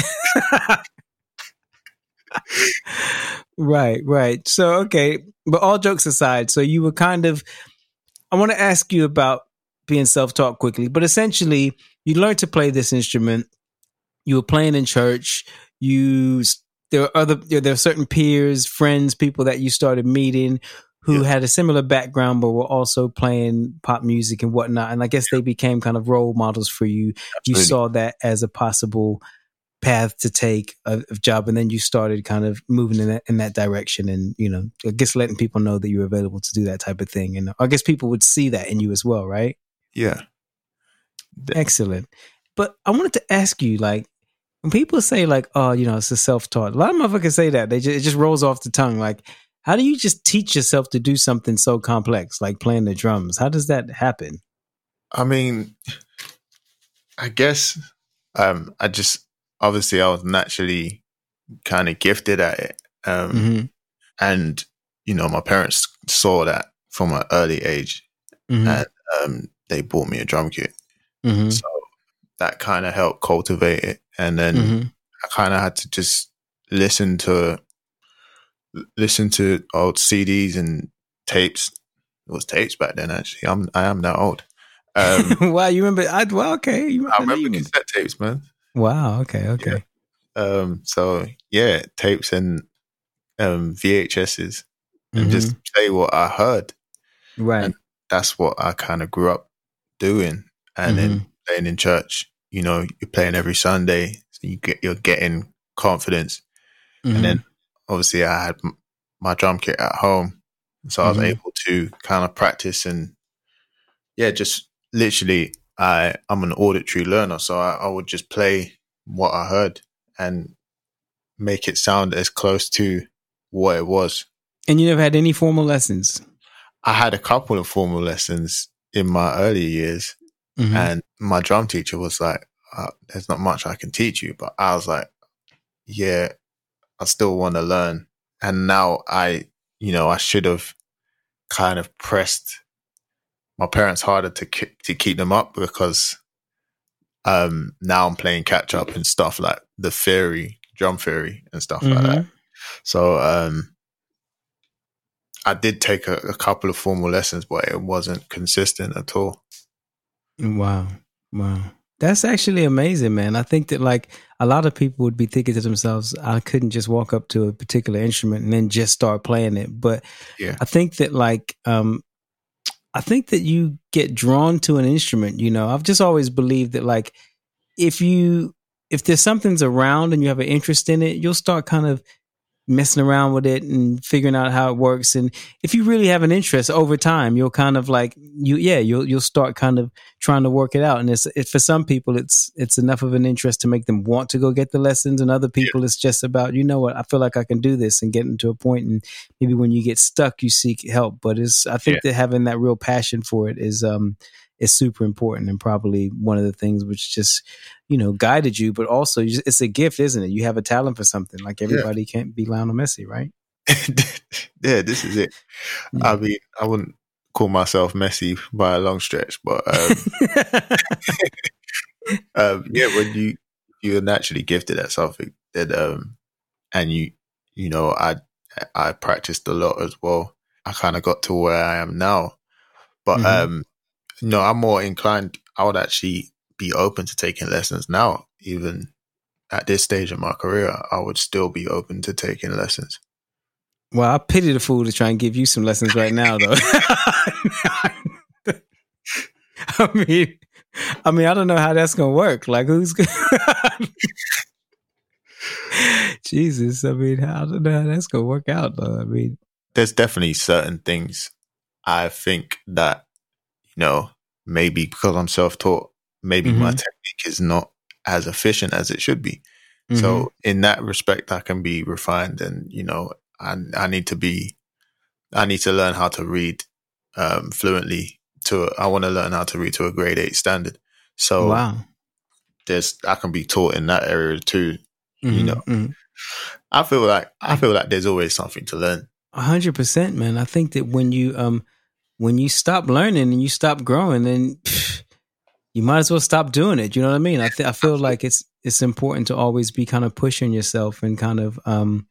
S1: Right, right. So okay, but all jokes aside, so you were kind of. I want to ask you about being self-taught quickly, but essentially, you learned to play this instrument. You were playing in church. You there were other there are certain peers, friends, people that you started meeting who
S2: Yeah.
S1: had a similar background but were also playing pop music and whatnot. And I guess they became kind of role models for you. You saw that as a possible path to take of, of job, and then you started kind of moving in that in that direction, and you know, I guess letting people know that you were available to do that type of thing. And I guess people would see that in you as well, right?
S2: yeah,
S1: Excellent. But I wanted to ask you, like, when people say, like, oh, you know, it's a self taught, a lot of motherfuckers say that. They just, it just rolls off the tongue. Like, how do you just teach yourself to do something so complex, like playing the drums? How does that happen?
S2: I mean, I guess um, I just obviously I was naturally kind of gifted at it, um,
S1: Mm-hmm.
S2: and you know my parents saw that from an early age,
S1: Mm-hmm.
S2: and um, they bought me a drum kit.
S1: mm-hmm.
S2: So that kind of helped cultivate it. And then
S1: mm-hmm.
S2: I kind of had to just listen to listen to old CDs and tapes. It was tapes back then. Actually, I'm I am that old. [LAUGHS] Um,
S1: wow, you remember? I, well, okay. You,
S2: I remember cassette tapes, man.
S1: Wow. Okay. Okay.
S2: Um, so yeah, tapes and um, VHSs, and
S1: Mhm.
S2: just say what I heard.
S1: right.
S2: and- That's what I kind of grew up doing, and mm-hmm. then playing in church. You know, you're playing every Sunday, so you get you're getting confidence, mm-hmm. and then obviously I had my drum kit at home, so I was mm-hmm. able to kind of practice and yeah, just literally. I I'm an auditory learner, so I, I would just play what I heard and make it sound as close to what it was.
S1: And you never had any formal lessons?
S2: I had a couple of formal lessons in my early years, mm-hmm. and my drum teacher was like, uh, "There's not much I can teach you," but I was like, "Yeah, I still want to learn." And now I, you know, I should have kind of pressed my parents harder to to keep them up because um, now I'm playing catch up and stuff like the theory, drum theory, and stuff mm-hmm. like that. Mm-hmm. So um, I did take a, a, couple of formal lessons, but it wasn't consistent at all.
S1: Wow. Wow. That's actually amazing, man. I think that like a lot of people would be thinking to themselves, I couldn't just walk up to a particular instrument and then just start playing it. But yeah. I think that like um I think that you get drawn to an instrument, you know. I've just always believed that like if you if there's something's around and you have an interest in it, you'll start kind of messing around with it and figuring out how it works. And if you really have an interest over time, you'll kind of like you, yeah, you'll you'll start kind of trying to work it out. And it's it, for some people, it's it's enough of an interest to make them want to go get the lessons, and other people, yeah. it's just about you know what I feel like I can do this and getting to a point. And maybe when you get stuck, you seek help. But it's I think yeah. that having that real passion for it is um is super important and probably one of the things which just you know guided you but also it's a gift isn't it you have a talent for something like everybody yeah. can't be Lionel Messi right [LAUGHS]
S2: yeah this is it yeah. I mean I wouldn't call myself Messi by a long stretch but um, [LAUGHS] um, yeah when you you're naturally gifted at something that um and you you know I I practiced a lot as well I kind of got to where I am now but mm-hmm. um no, I'm more inclined. I would actually be open to taking lessons now, even at this stage of my career. I would still be open to taking lessons.
S1: Well, I pity the fool to try and give you some lessons right now, though. [LAUGHS] I mean, I mean, I don't know how that's gonna work. Like, who's gonna? [LAUGHS] Jesus? I mean, I don't know how that's gonna work out. Though. I mean,
S2: there's definitely certain things I think that know, maybe because I'm self taught, maybe mm-hmm. my technique is not as efficient as it should be. Mm-hmm. So in that respect, I can be refined and, you know, I, I need to be, I need to learn how to read um, fluently to, I want to learn how to read to a grade eight standard. So wow. there's, I can be taught in that area too, mm-hmm. you know. Mm-hmm. I feel like, I feel like there's always something to learn.
S1: A hundred percent, man. I think that when you, um, when you stop learning and you stop growing, then pff, [SIGHS] you might as well stop doing it. You know what I mean? I th- I feel like it's it's important to always be kind of pushing yourself and kind of um,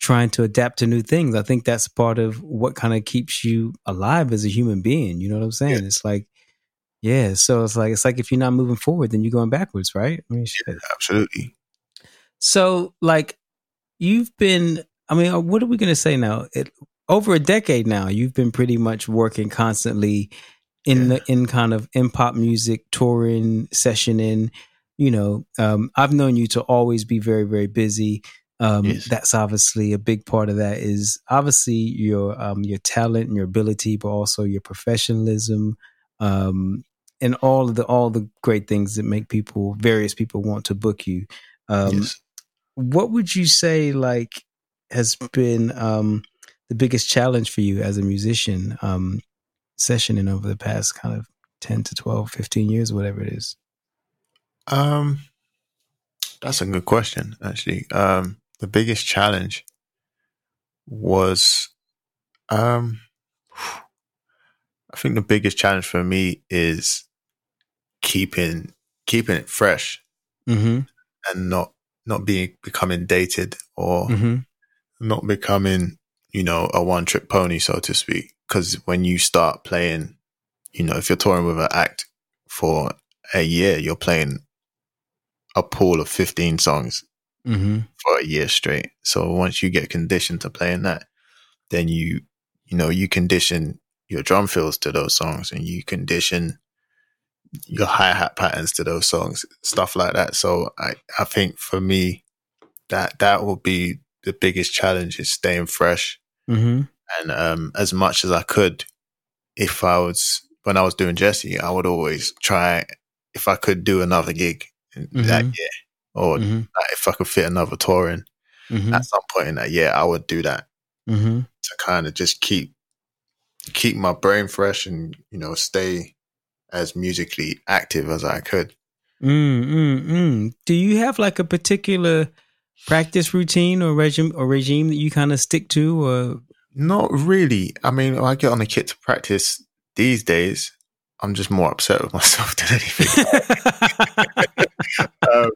S1: trying to adapt to new things. I think that's part of what kind of keeps you alive as a human being. You know what I'm saying? Yeah. It's like, yeah. So it's like it's like if you're not moving forward, then you're going backwards, right? I mean,
S2: yeah, absolutely.
S1: So, like, you've been. I mean, what are we going to say now? It, over a decade now, you've been pretty much working constantly in yeah. the in kind of in pop music, touring, sessioning. You know, um, I've known you to always be very, very busy. Um, yes. That's obviously a big part of that. Is obviously your um, your talent and your ability, but also your professionalism, um, and all of the all the great things that make people, various people, want to book you. Um, yes. What would you say, like, has been um, the biggest challenge for you as a musician um, sessioning over the past kind of 10 to 12, 15 years, whatever it is?
S2: Um, that's a good question, actually. Um, the biggest challenge was, um, I think the biggest challenge for me is keeping keeping it fresh mm-hmm. and not not being becoming dated or mm-hmm. not becoming you know, a one trick pony, so to speak. Because when you start playing, you know, if you're touring with an act for a year, you're playing a pool of 15 songs mm-hmm. for a year straight. So once you get conditioned to playing that, then you, you know, you condition your drum fills to those songs and you condition your hi hat patterns to those songs, stuff like that. So I, I think for me, that that will be the biggest challenge is staying fresh.
S1: Mm-hmm.
S2: And um, as much as I could, if I was when I was doing Jessie, I would always try if I could do another gig mm-hmm. that year, or mm-hmm. if I could fit another tour in mm-hmm. at some point in that year, I would do that
S1: mm-hmm.
S2: to kind of just keep keep my brain fresh and you know stay as musically active as I could.
S1: Mm, mm, mm. Do you have like a particular practice routine or regime or regime that you kind of stick to, or
S2: not really? I mean, I get on the kit to practice these days. I'm just more upset with [LAUGHS] myself than anything. [LAUGHS] um,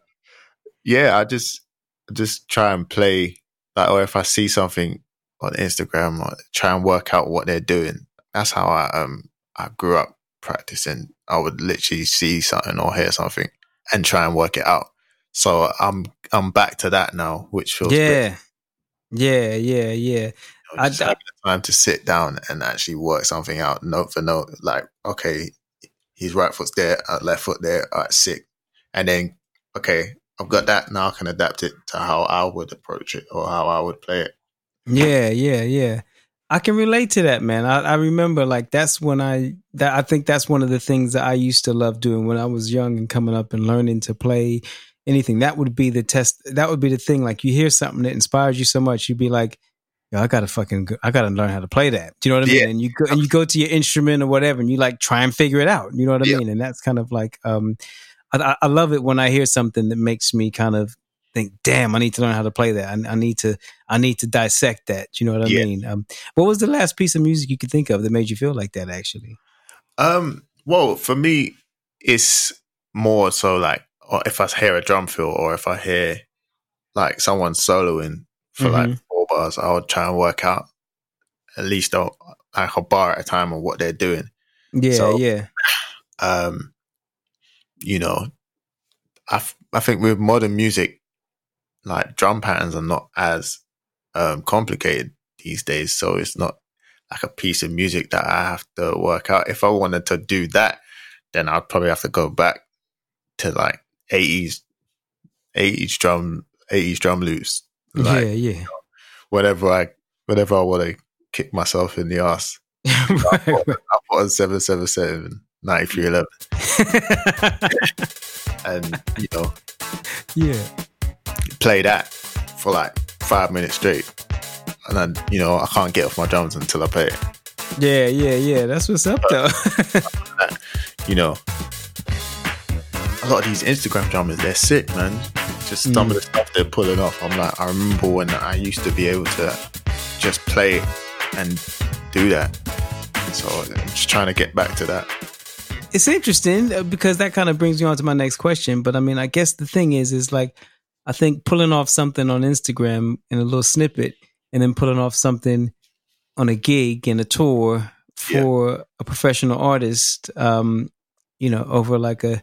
S2: yeah, I just just try and play like, or if I see something on Instagram, or try and work out what they're doing. That's how I um I grew up practicing. I would literally see something or hear something and try and work it out. So I'm I'm back to that now, which feels
S1: yeah, yeah, yeah, yeah.
S2: You know, I, the time to sit down and actually work something out note for note. Like, okay, his right foot's there, uh, left foot there, all right, sick, and then okay, I've got that now. I can adapt it to how I would approach it or how I would play it.
S1: Yeah, yeah, yeah. I can relate to that, man. I, I, remember like that's when I that I think that's one of the things that I used to love doing when I was young and coming up and learning to play anything. That would be the test. That would be the thing. Like you hear something that inspires you so much, you'd be like, Yo, I gotta fucking, I gotta learn how to play that. Do you know what I mean? And you go and you go to your instrument or whatever, and you like try and figure it out. You know what I yeah. mean? And that's kind of like, um, I, I love it when I hear something that makes me kind of think, damn, I need to learn how to play that. I, I need to, I need to dissect that. Do you know what I yeah. mean? Um, what was the last piece of music you could think of that made you feel like that? Actually,
S2: um, well, for me, it's more so like if I hear a drum fill or if I hear like someone soloing for mm-hmm. like four bars, I would try and work out at least a, like a bar at a time of what they're doing.
S1: Yeah, so, yeah. [SIGHS]
S2: Um, you know, I, I think with modern music, like drum patterns are not as um, complicated these days. So it's not like a piece of music that I have to work out. If I wanted to do that, then I'd probably have to go back to like eighties, eighties drum, eighties drum loops.
S1: Like, yeah, yeah. You
S2: know, whatever I, whatever I want to kick myself in the ass. I, [LAUGHS] put, I put on seven seven seven. 9311. [LAUGHS] and, you know,
S1: yeah
S2: play that for like five minutes straight, and then you know I can't get off my drums until I play it.
S1: Yeah, yeah, yeah. That's what's up, though. [LAUGHS]
S2: you know, a lot of these Instagram drummers, they're sick, man. Just some mm. of the stuff they're pulling off. I'm like, I remember when I used to be able to just play and do that. So I'm just trying to get back to that.
S1: It's interesting uh, because that kind of brings me on to my next question. But I mean, I guess the thing is, is like I think pulling off something on Instagram in a little snippet and then pulling off something on a gig and a tour for yeah. a professional artist, um, you know, over like a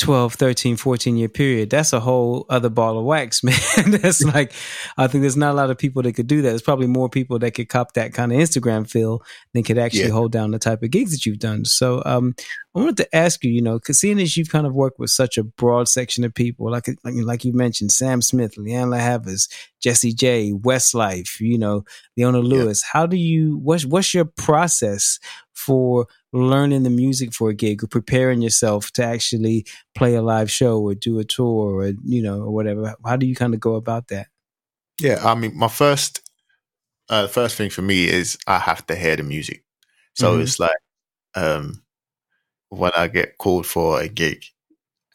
S1: 12, 13, 14 year period, that's a whole other ball of wax, [LAUGHS] man. that's like, I think there's not a lot of people that could do that. There's probably more people that could cop that kind of Instagram feel than could actually yeah. hold down the type of gigs that you've done. So, um, I wanted to ask you, you know, because seeing as you've kind of worked with such a broad section of people, like like, like you mentioned, Sam Smith, Lianne La Havas, Jessie J, Westlife, you know, Leona Lewis. Yeah. How do you? What's what's your process for learning the music for a gig or preparing yourself to actually play a live show or do a tour or you know or whatever? How do you kind of go about that?
S2: Yeah, I mean, my first uh, first thing for me is I have to hear the music. So mm-hmm. it's like um when I get called for a gig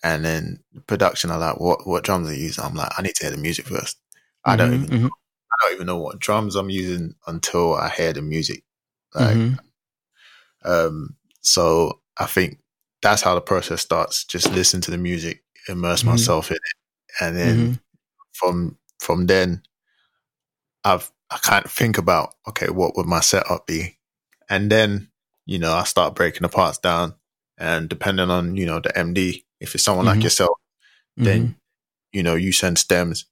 S2: and then production are like, what, what drums are you using? I'm like, I need to hear the music 1st mm-hmm, I don't even, mm-hmm. I don't even know what drums I'm using until I hear the music. Like, mm-hmm. Um, so I think that's how the process starts. Just listen to the music, immerse mm-hmm. myself in it. And then mm-hmm. from, from then I've, I can't think about, okay, what would my setup be? And then, you know, I start breaking the parts down and depending on, you know, the MD, if it's someone mm-hmm. like yourself, then, mm-hmm. you know, you send stems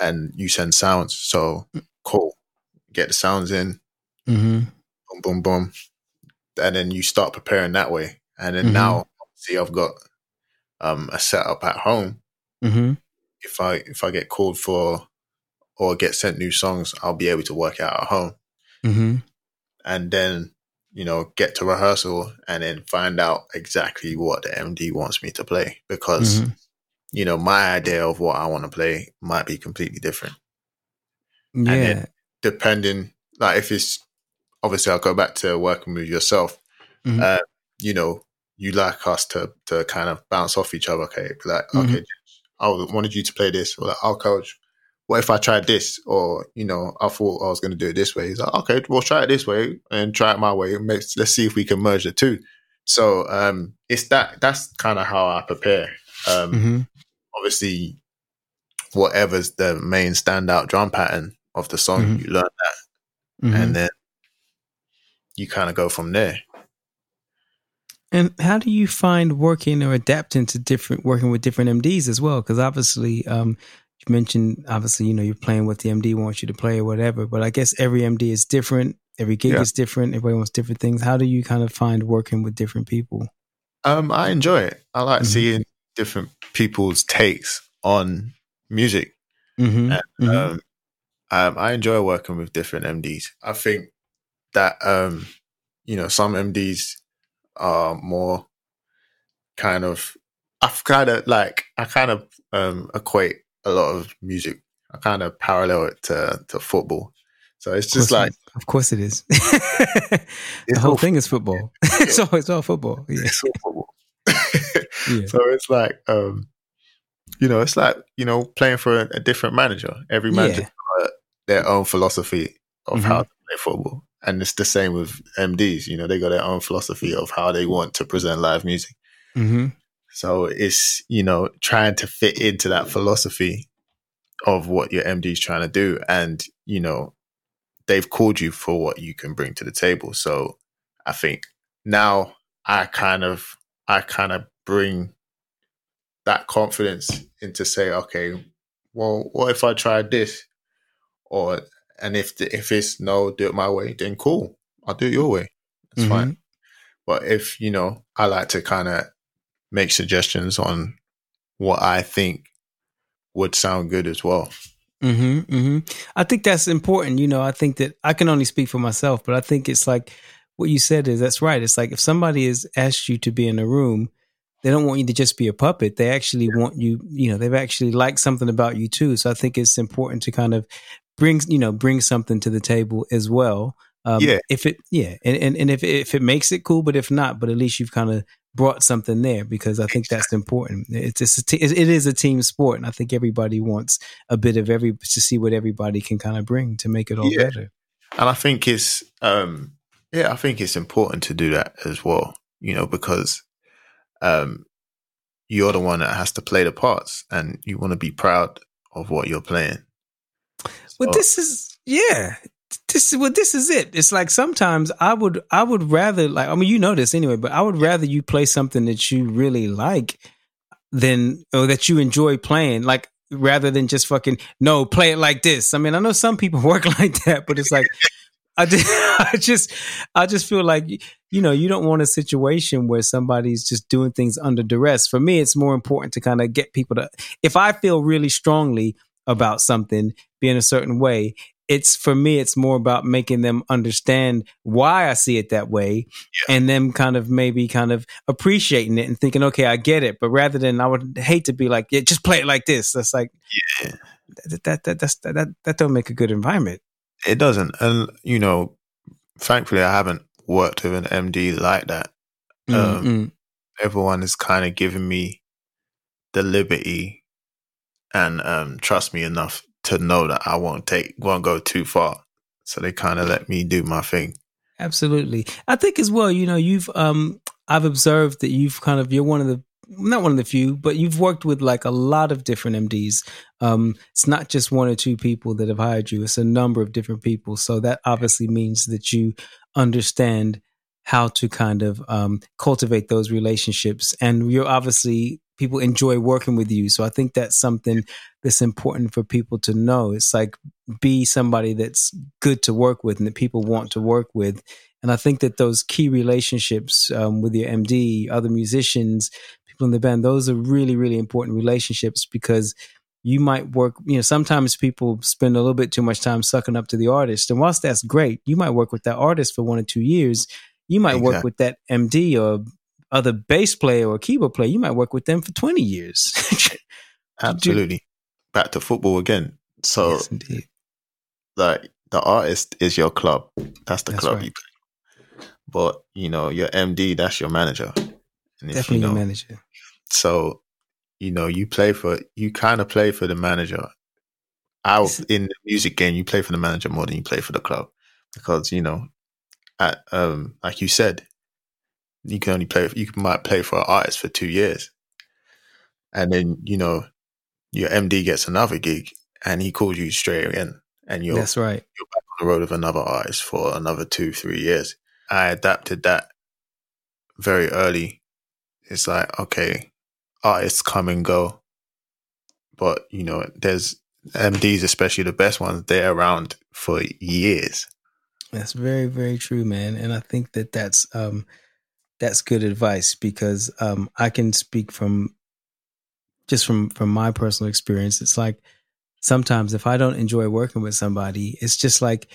S2: and you send sounds. So mm. cool. Get the sounds in.
S1: Mm-hmm.
S2: Boom, boom, boom. And then you start preparing that way. And then now see, I've got um, a setup at home.
S1: Mm-hmm.
S2: If I if I get called for or get sent new songs, I'll be able to work out at home,
S1: Mm-hmm.
S2: and then you know get to rehearsal and then find out exactly what the MD wants me to play because
S1: Mhm.
S2: you know my idea of what I want to play might be completely different.
S1: Yeah.
S2: then- depending like if it's obviously I'll go back to working with yourself.
S1: Mhm.
S2: Uh, you know, you like us to to kind of bounce off each other. Okay, like
S1: Mhm.
S2: okay, I wanted you to play this, or like, oh, coach, what if I tried this? Or you know, I thought I was going to do it this way. He's like, okay, well, try it this way and try it my way. Let's let's see if we can merge the two. So um, it's that that's kind of how I prepare. Um,
S1: Mhm.
S2: Obviously, whatever's the main standout drum pattern of the song,
S1: Mhm.
S2: you learn that
S1: Mhm.
S2: and then you kind of go from there.
S1: And how do you find working or adapting to different working with different MDs as well? Because obviously, um, you mentioned obviously you know you're playing what the MD wants you to play or whatever. But I guess every MD is different. Every gig
S2: Yeah.
S1: is different. Everybody wants different things. How do you kind of find working with different people?
S2: Um, I enjoy it. I like
S1: Mhm.
S2: seeing different people's takes on music.
S1: Mm-hmm.
S2: And, um, um, I enjoy working with different MDs. I think that um, you know some MDs are more kind of. I've kind of like I kind of um, equate a lot of music. I kind of parallel it to to football. So it's just like
S1: of course it is. [LAUGHS] the whole thing is football. [LAUGHS] it's all it's all football. Yeah.
S2: it's all football. [LAUGHS]
S1: Yeah.
S2: So it's like, um, you know, it's like you know playing for a, a different manager. Every manager
S1: Yeah.
S2: their own philosophy of
S1: Mhm.
S2: how to play football, and it's the same with MDs. You know, they got their own philosophy of how they want to present live music.
S1: Mm-hmm.
S2: So it's you know trying to fit into that philosophy of what your MD is trying to do, and you know they've called you for what you can bring to the table. So I think now I kind of I kind of bring that confidence into say, okay, well, what if I tried this, or and if the, if it's no, do it my way, then cool, I'll do it your way. That's
S1: Mhm.
S2: fine. But if you know, I like to kind of make suggestions on what I think would sound good as well.
S1: hmm hmm I think that's important. You know, I think that I can only speak for myself, but I think it's like what you said is that's right. It's like if somebody has asked you to be in a room, they don't want you to just be a puppet. They actually want you, you know, they've actually liked something about you too. So I think it's important to kind of bring, you know, bring something to the table as well. Um,
S2: Yeah.
S1: If it, yeah. And, and, and if, if it makes it cool, but if not, but at least you've kind of brought something there because I think that's important. It's, it's a te- it is a team sport. And I think everybody wants a bit of every to see what everybody can kind of bring to make it all
S2: Yeah.
S1: better.
S2: And I think it's, um, yeah, I think it's important to do that as well, you know, because um, you're the one that has to play the parts and you want to be proud of what you're playing.
S1: Well,
S2: oh.
S1: this is yeah. This is well, this is it. It's like sometimes I would I would rather like I mean you know this anyway, but I would rather you play something that you really like than or that you enjoy playing, like rather than just fucking no play it like this. I mean I know some people [LAUGHS] work like that, but it's like I just, [LAUGHS] I just I just feel like you know you don't want a situation where somebody's just doing things under duress. For me, it's more important to kind of get people to if I feel really strongly about something being a certain way it's for me it's more about making them understand why i see it that way and them kind of maybe kind of appreciating it and thinking okay i get it but rather than i would hate to be like yeah just play it like this that's like
S2: Yeah.
S1: that that that that's, that, that, that don't make a good environment
S2: It doesn't. And, you know, thankfully, I haven't worked with an MD like that. Um,
S1: Mm-mm.
S2: Everyone is kind of giving me the liberty and um, trust me enough to know that I won't take, won't go too far. So they kind of let me do my thing.
S1: Absolutely. I think as well, you know, you've um I've observed that you've kind of you're one of the not one of the few, but you've worked with like a lot of different MDs. Um it's not just one or two people that have hired you, it's a number of different people. So that obviously means that you understand how to kind of um cultivate those relationships and you're obviously people enjoy working with you. So I think that's something that's important for people to know. It's like be somebody that's good to work with and that people want to work with. And I think that those key relationships um, with your MD, other musicians, people in the band, those are really, really important relationships because you might work, you know, sometimes people spend a little bit too much time sucking up to the artist. And whilst that's great, you might work with that artist for one or two years. You might exactly. work with that MD or other bass player or keyboard player, you might work with them for 20 years. [LAUGHS]
S2: Absolutely. Back to football again. So, yes, like, the artist is your club. That's the that's club right. you play. But, you know, your MD, that's your manager.
S1: And Definitely you know, your manager.
S2: So, you know, you play for, you kind of play for the manager. Out in the music game, you play for the manager more than you play for the club. Because, you know, at, um, like you said, you can only play you might play for an artist for two years. And then you know your md gets another gig and he calls you straight again and you're
S1: that's right.
S2: you're back on the road with another artist for another two three years. I adapted that very early. It's like okay artists come and go but you know there's mds especially the best ones they're around for years.
S1: That's very very true man. And i think that that's um that's good advice because um, I can speak from just from from my personal experience. It's like sometimes if I don't enjoy working with somebody, it's just like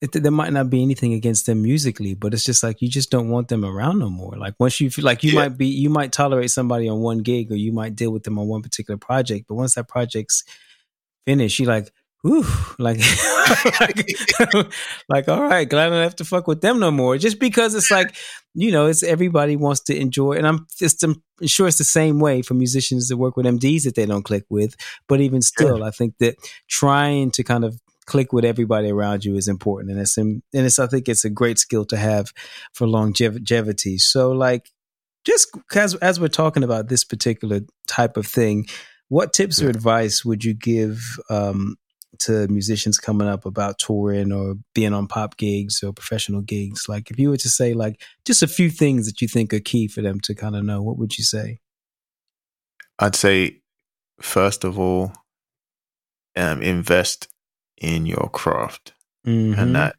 S1: it, there might not be anything against them musically, but it's just like you just don't want them around no more. Like once you feel like you yeah. might be, you might tolerate somebody on one gig or you might deal with them on one particular project, but once that project's finished, you like, whew, like, like, [LAUGHS] like, all right, glad I don't have to fuck with them no more. Just because it's like, you know, it's everybody wants to enjoy, and I'm just I'm sure it's the same way for musicians that work with MDs that they don't click with. But even still, I think that trying to kind of click with everybody around you is important, and it's and it's I think it's a great skill to have for longevity. So, like, just as as we're talking about this particular type of thing, what tips or advice would you give um, to musicians coming up about touring or being on pop gigs or professional gigs? Like, if you were to say, like, just a few things that you think are key for them to kind of know, what would you say?
S2: I'd say, first of all, um, invest in your craft, mm-hmm. and that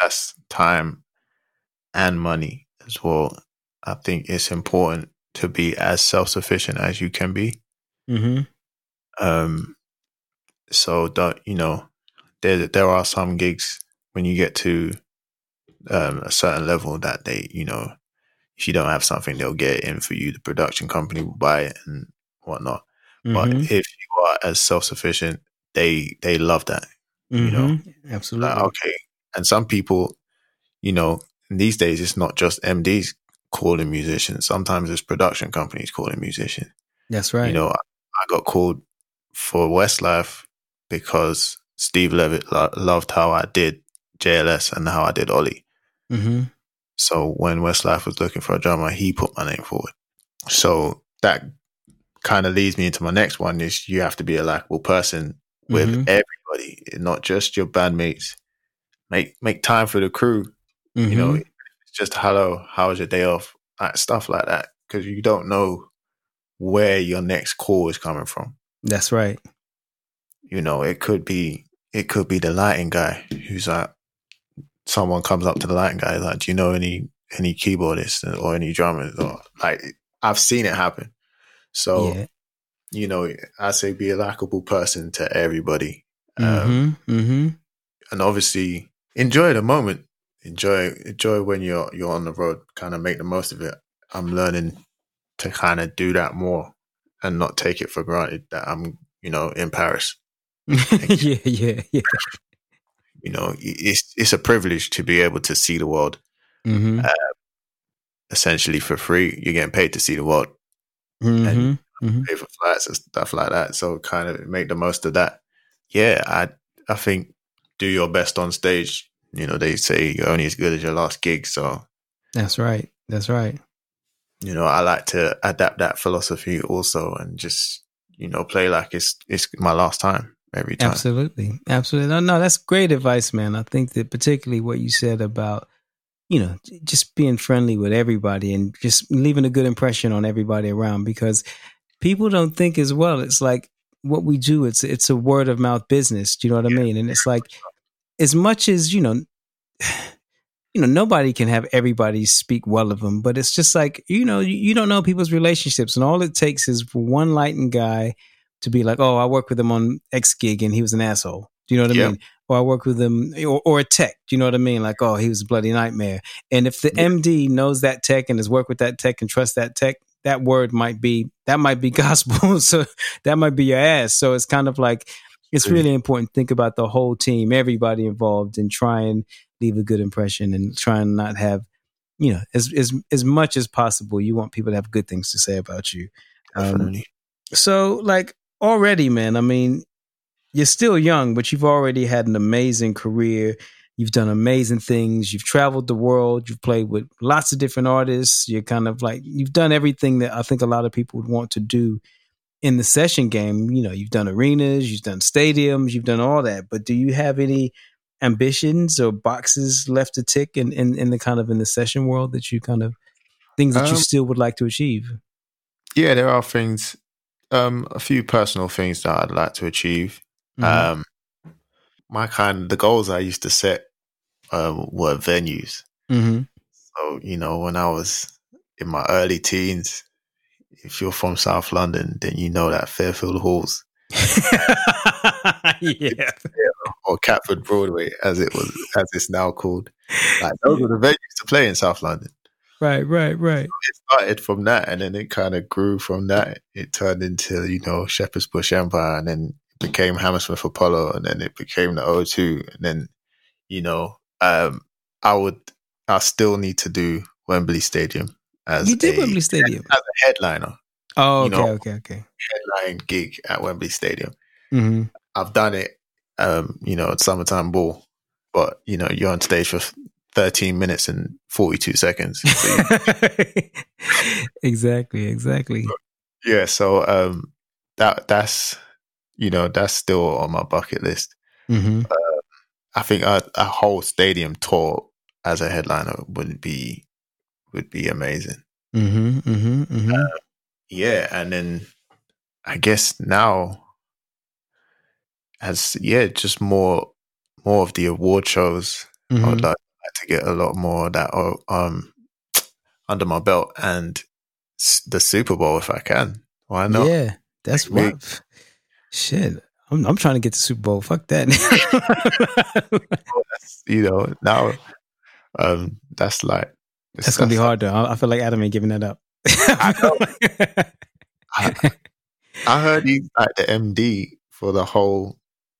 S2: that's time and money as well. I think it's important to be as self sufficient as you can be. Mm-hmm. Um, so that you know, there there are some gigs when you get to um, a certain level that they, you know, if you don't have something, they'll get in for you. The production company will buy it and whatnot. Mm-hmm. But if you are as self sufficient, they they love that. Mm-hmm. You know,
S1: mm-hmm. absolutely.
S2: Like, okay, and some people, you know, these days it's not just MDs calling musicians. Sometimes it's production companies calling musicians.
S1: That's right.
S2: You know, I, I got called for Westlife because Steve Levitt lo- loved how I did JLS and how I did Olly. Mm-hmm. So when Westlife was looking for a drummer, he put my name forward. So that kind of leads me into my next one is you have to be a likable person with mm-hmm. everybody, not just your bandmates. Make make time for the crew. Mm-hmm. You know, mm-hmm. just hello, how was your day off? Like, stuff like that. Because you don't know where your next call is coming from.
S1: That's right.
S2: You know, it could be it could be the lighting guy who's like someone comes up to the lighting guy like, "Do you know any any keyboardists or any drummers?" Or like I've seen it happen. So, yeah. you know, I say be a likable person to everybody, um, mm-hmm, mm-hmm. and obviously enjoy the moment. Enjoy enjoy when you're you're on the road. Kind of make the most of it. I'm learning to kind of do that more and not take it for granted that I'm you know in Paris. [LAUGHS]
S1: yeah, yeah, yeah.
S2: You know, it's it's a privilege to be able to see the world, mm-hmm. uh, essentially for free. You're getting paid to see the world, mm-hmm. and mm-hmm. pay for flights and stuff like that. So, kind of make the most of that. Yeah, I I think do your best on stage. You know, they say you're only as good as your last gig. So
S1: that's right. That's right.
S2: You know, I like to adapt that philosophy also, and just you know play like it's it's my last time every time.
S1: Absolutely. Absolutely. No, no, that's great advice, man. I think that particularly what you said about, you know, just being friendly with everybody and just leaving a good impression on everybody around because people don't think as well. It's like what we do. It's it's a word of mouth business. Do you know what I mean? And it's like as much as you know. [SIGHS] You know, nobody can have everybody speak well of them, but it's just like, you know, you, you don't know people's relationships. And all it takes is for one lightened guy to be like, oh, I worked with him on X gig and he was an asshole. Do you know what I mean? Or I work with him, or, or, a tech. Do you know what I mean? Like, oh, he was a bloody nightmare. And if the. MD knows that tech and has worked with that tech and trusts that tech, that word might be that might be [LAUGHS] gospel. so that might be your ass. So it's kind of like it's really important to think about the whole team, everybody involved, and try and leave a good impression and try and not have, you know, as as as much as possible. You want people to have good things to say about you. Um, so, like already, man. I mean, you're still young, but you've already had an amazing career. You've done amazing things. You've traveled the world. You've played with lots of different artists. You're kind of like, you've done everything that I think a lot of people would want to do in the session game. You know, you've done arenas, you've done stadiums, you've done all that. But do you have any ambitions or boxes left to tick in, in, in the kind of in the session world that you kind of things that um, you still would like to achieve?
S2: Yeah, there are things, um, a few personal things that I'd like to achieve. Mm-hmm. Um, my kind, the goals I used to set um, were venues. Mm-hmm. So, you know, when I was in my early teens, if you're from South London, then you know that Fairfield Halls. [LAUGHS] yeah. Or Catford Broadway, as it was, as it's now called. Like those were the venues to play in South London.
S1: Right, right, right.
S2: It started from that, and then it kind of grew from that. It turned into you know Shepherd's Bush Empire, and then it became Hammersmith Apollo, and then it became the O2, and then you know um, I would, I still need to do Wembley Stadium as
S1: you did a, Wembley Stadium
S2: as a headliner.
S1: Oh, okay, you know, okay, okay.
S2: Headline gig at Wembley Stadium. Mm-hmm. I've done it, um, you know, at summertime ball, but you know, you're on stage for 13 minutes and 42 seconds. [LAUGHS]
S1: Exactly, exactly.
S2: Yeah, so um, that that's you know that's still on my bucket list. Mm-hmm. Uh, I think a, a whole stadium tour as a headliner would be would be amazing. Mm-hmm, mm-hmm. Uh, yeah, and then I guess now, as yeah, just more more of the award shows. I would mm-hmm. like, to get a lot more of that um under my belt and the Super Bowl if I can. Why not?
S1: Yeah, that's what. Shit, I'm, I'm trying to get the Super Bowl. Fuck that. [LAUGHS] [LAUGHS]
S2: you know, now um, that's like
S1: that's, that's gonna be hard though. I, feel like Adam ain't giving that up. I, [LAUGHS]
S2: I, I, heard he's like the MD for the whole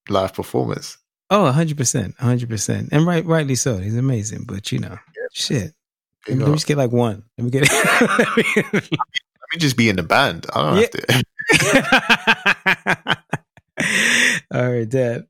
S2: live performance.
S1: Oh, hundred percent, hundred percent, and right, rightly so. He's amazing, but you know, yeah, shit. Let me, let me, just get like one. Let me get. [LAUGHS] let,
S2: me, let me just be in the band. I don't yeah.
S1: have to. [LAUGHS] [LAUGHS] I heard that.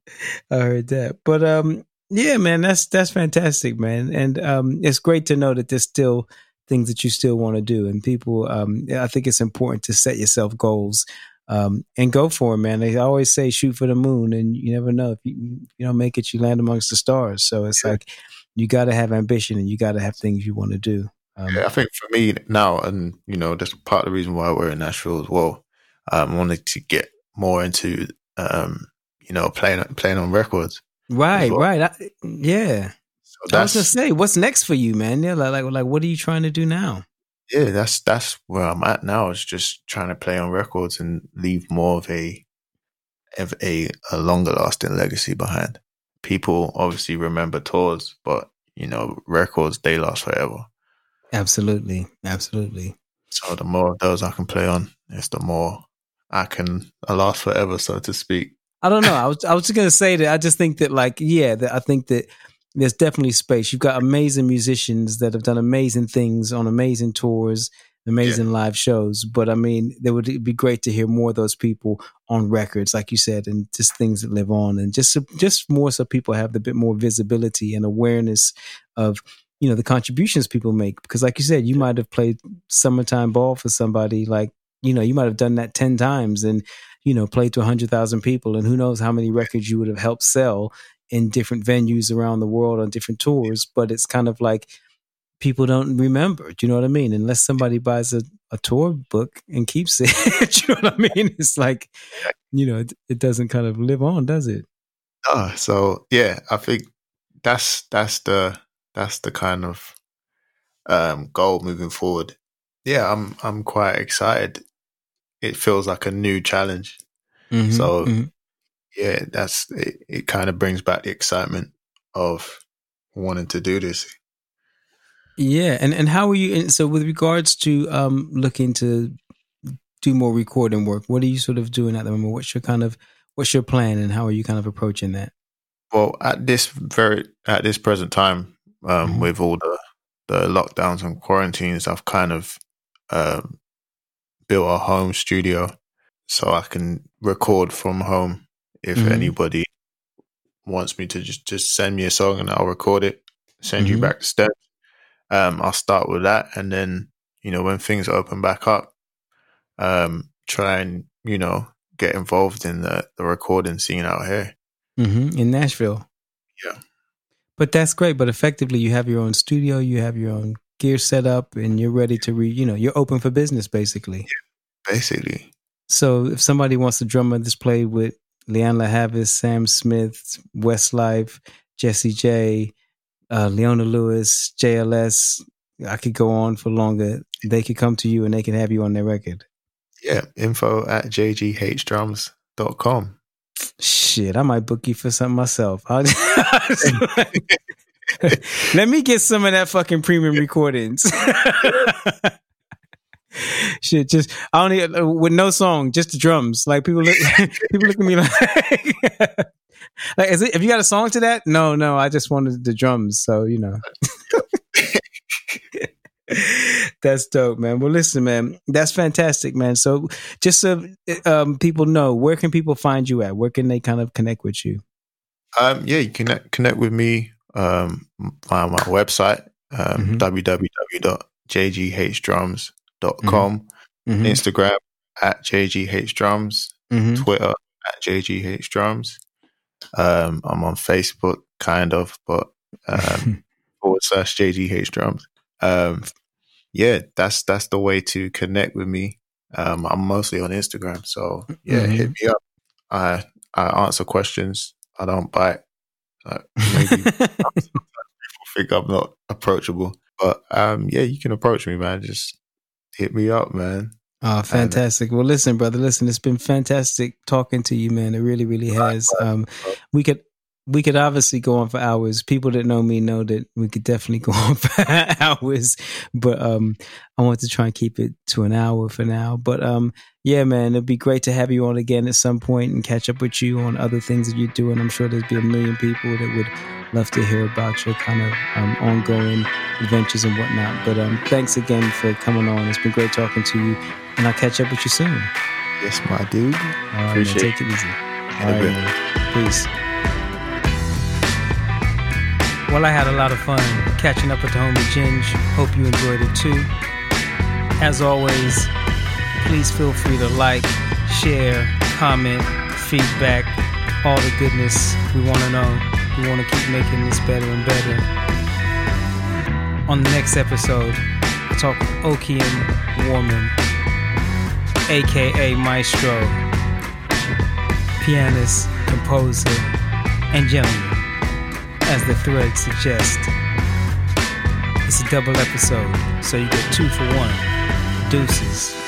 S1: I heard that. But um, yeah, man, that's that's fantastic, man, and um, it's great to know that there's still things that you still want to do, and people. Um, I think it's important to set yourself goals. Um, and go for it, man. They always say shoot for the moon, and you never know if you you don't make it, you land amongst the stars. So it's like you got to have ambition, and you got to have things you want to do.
S2: Um, yeah, I think for me now, and you know, that's part of the reason why we're in Nashville as well. Um, I wanted to get more into um, you know, playing playing on records.
S1: Right, well. right. I, yeah. So I was gonna say, what's next for you, man? Yeah, like, like, like, what are you trying to do now?
S2: Yeah, that's that's where I'm at now. Is just trying to play on records and leave more of a of a, a longer lasting legacy behind. People obviously remember tours, but you know, records they last forever.
S1: Absolutely, absolutely.
S2: So the more of those I can play on, it's the more I can last forever, so to speak.
S1: I don't know. I was I was just gonna say that I just think that like yeah, that I think that there's definitely space. You've got amazing musicians that have done amazing things on amazing tours, amazing yeah. live shows. But I mean, it would be great to hear more of those people on records, like you said, and just things that live on, and just just more so people have the bit more visibility and awareness of you know the contributions people make. Because, like you said, you might have played summertime ball for somebody like you know, you might have done that 10 times and, you know, played to 100,000 people. And who knows how many records you would have helped sell in different venues around the world on different tours. But it's kind of like people don't remember. Do you know what I mean? Unless somebody buys a a tour book and keeps it. [LAUGHS] do you know what I mean? It's like, you know, it, it doesn't kind of live on, does it?
S2: Uh, so yeah, I think that's that's the that's the kind of um, goal moving forward. Yeah, I'm I'm quite excited. It feels like a new challenge.
S1: Mhm,
S2: So
S1: mhm.
S2: Yeah, that's it, it kind of brings back the excitement of wanting to do this.
S1: yeah, and and how are you? And so, with regards to um looking to do more recording work, what are you sort of doing at the moment? What's your kind of what's your plan, and how are you kind of approaching that?
S2: Well, at this very at this present time, um,
S1: Mhm.
S2: with all the the lockdowns and quarantines, I've kind of um, built a home studio so I can record from home. If
S1: Mhm.
S2: anybody wants me to just just send me a song and I'll record it, send you
S1: Mhm.
S2: back the steps. Um, I'll start with that, and then you know when things open back up, um, try and you know get involved in the the recording scene out here.
S1: hmm In Nashville.
S2: Yeah.
S1: But that's great. But effectively, you have your own studio, you have your own gear set up, and you're ready to re. You know, you're open for business basically.
S2: Basically,
S1: So if somebody wants to drum this play with Lianne La Havas, Sam Smith, Westlife, Jessie J, uh, Leona Lewis, JLS, I could go on for longer. They could come to you and they can have you on their record.
S2: yeah. Info at jghdrums.com.
S1: Shit, I might book you for something myself. [LAUGHS] [LAUGHS] Let me get some of that fucking premium recordings. [LAUGHS] [LAUGHS] Shit, just I don't need, uh, with no song, just the drums. Like people look, [LAUGHS] people look at me [LAUGHS] like, like is it? Have you got a song to that? No, no, I just wanted the drums. So you know, that's dope, man. Well, listen, man, that's fantastic, man. So just so um, people know, where can people find you at? Where can they kind of connect with you?
S2: Um, yeah, you can connect, connect with me um, via my website, um,
S1: Mhm.
S2: www.jghdrums.com,
S1: Mhm,
S2: Instagram at jghdrums,
S1: mhm.
S2: Twitter at jghdrums. Um, I'm on Facebook, kind of, but um, [LAUGHS] forward slash jghdrums. Um, yeah, that's that's the way to connect with me. Um, I'm mostly on Instagram, so yeah,
S1: Mhm.
S2: hit me up. I I answer questions. I don't bite. Uh, maybe [LAUGHS] [LAUGHS] think I'm not approachable. But um, yeah, you can approach me, man. Just hit me up, man.
S1: Oh, fantastic. Well, listen, brother, listen, it's been fantastic talking to you, man. It really, really has. Um, we could we could obviously go on for hours. People that know me know that we could definitely [LAUGHS] go on for hours, but um, I want to try and keep it to an hour for now. But um, yeah, man, it'd be great to have you on again at some point and catch up with you on other things that you're doing. I'm sure there'd be a million people that would love to hear about your kind of um, ongoing adventures and whatnot. But um, thanks again for coming on. It's been great talking to you, and I'll catch up with you soon.
S2: Yes, my dude.
S1: All right, man,
S2: Appreciate
S1: take it easy. All right, man. Peace. Well, I had a lot of fun catching up with the homie Ginge. Hope you enjoyed it too. As always, please feel free to like, share, comment, feedback, all the goodness we want to know. We want to keep making this better and better. On the next episode, I talk with Okian Warman, aka Maestro, pianist, composer, and gentleman, as the thread suggests. It's a double episode, so you get two for one. Deuces.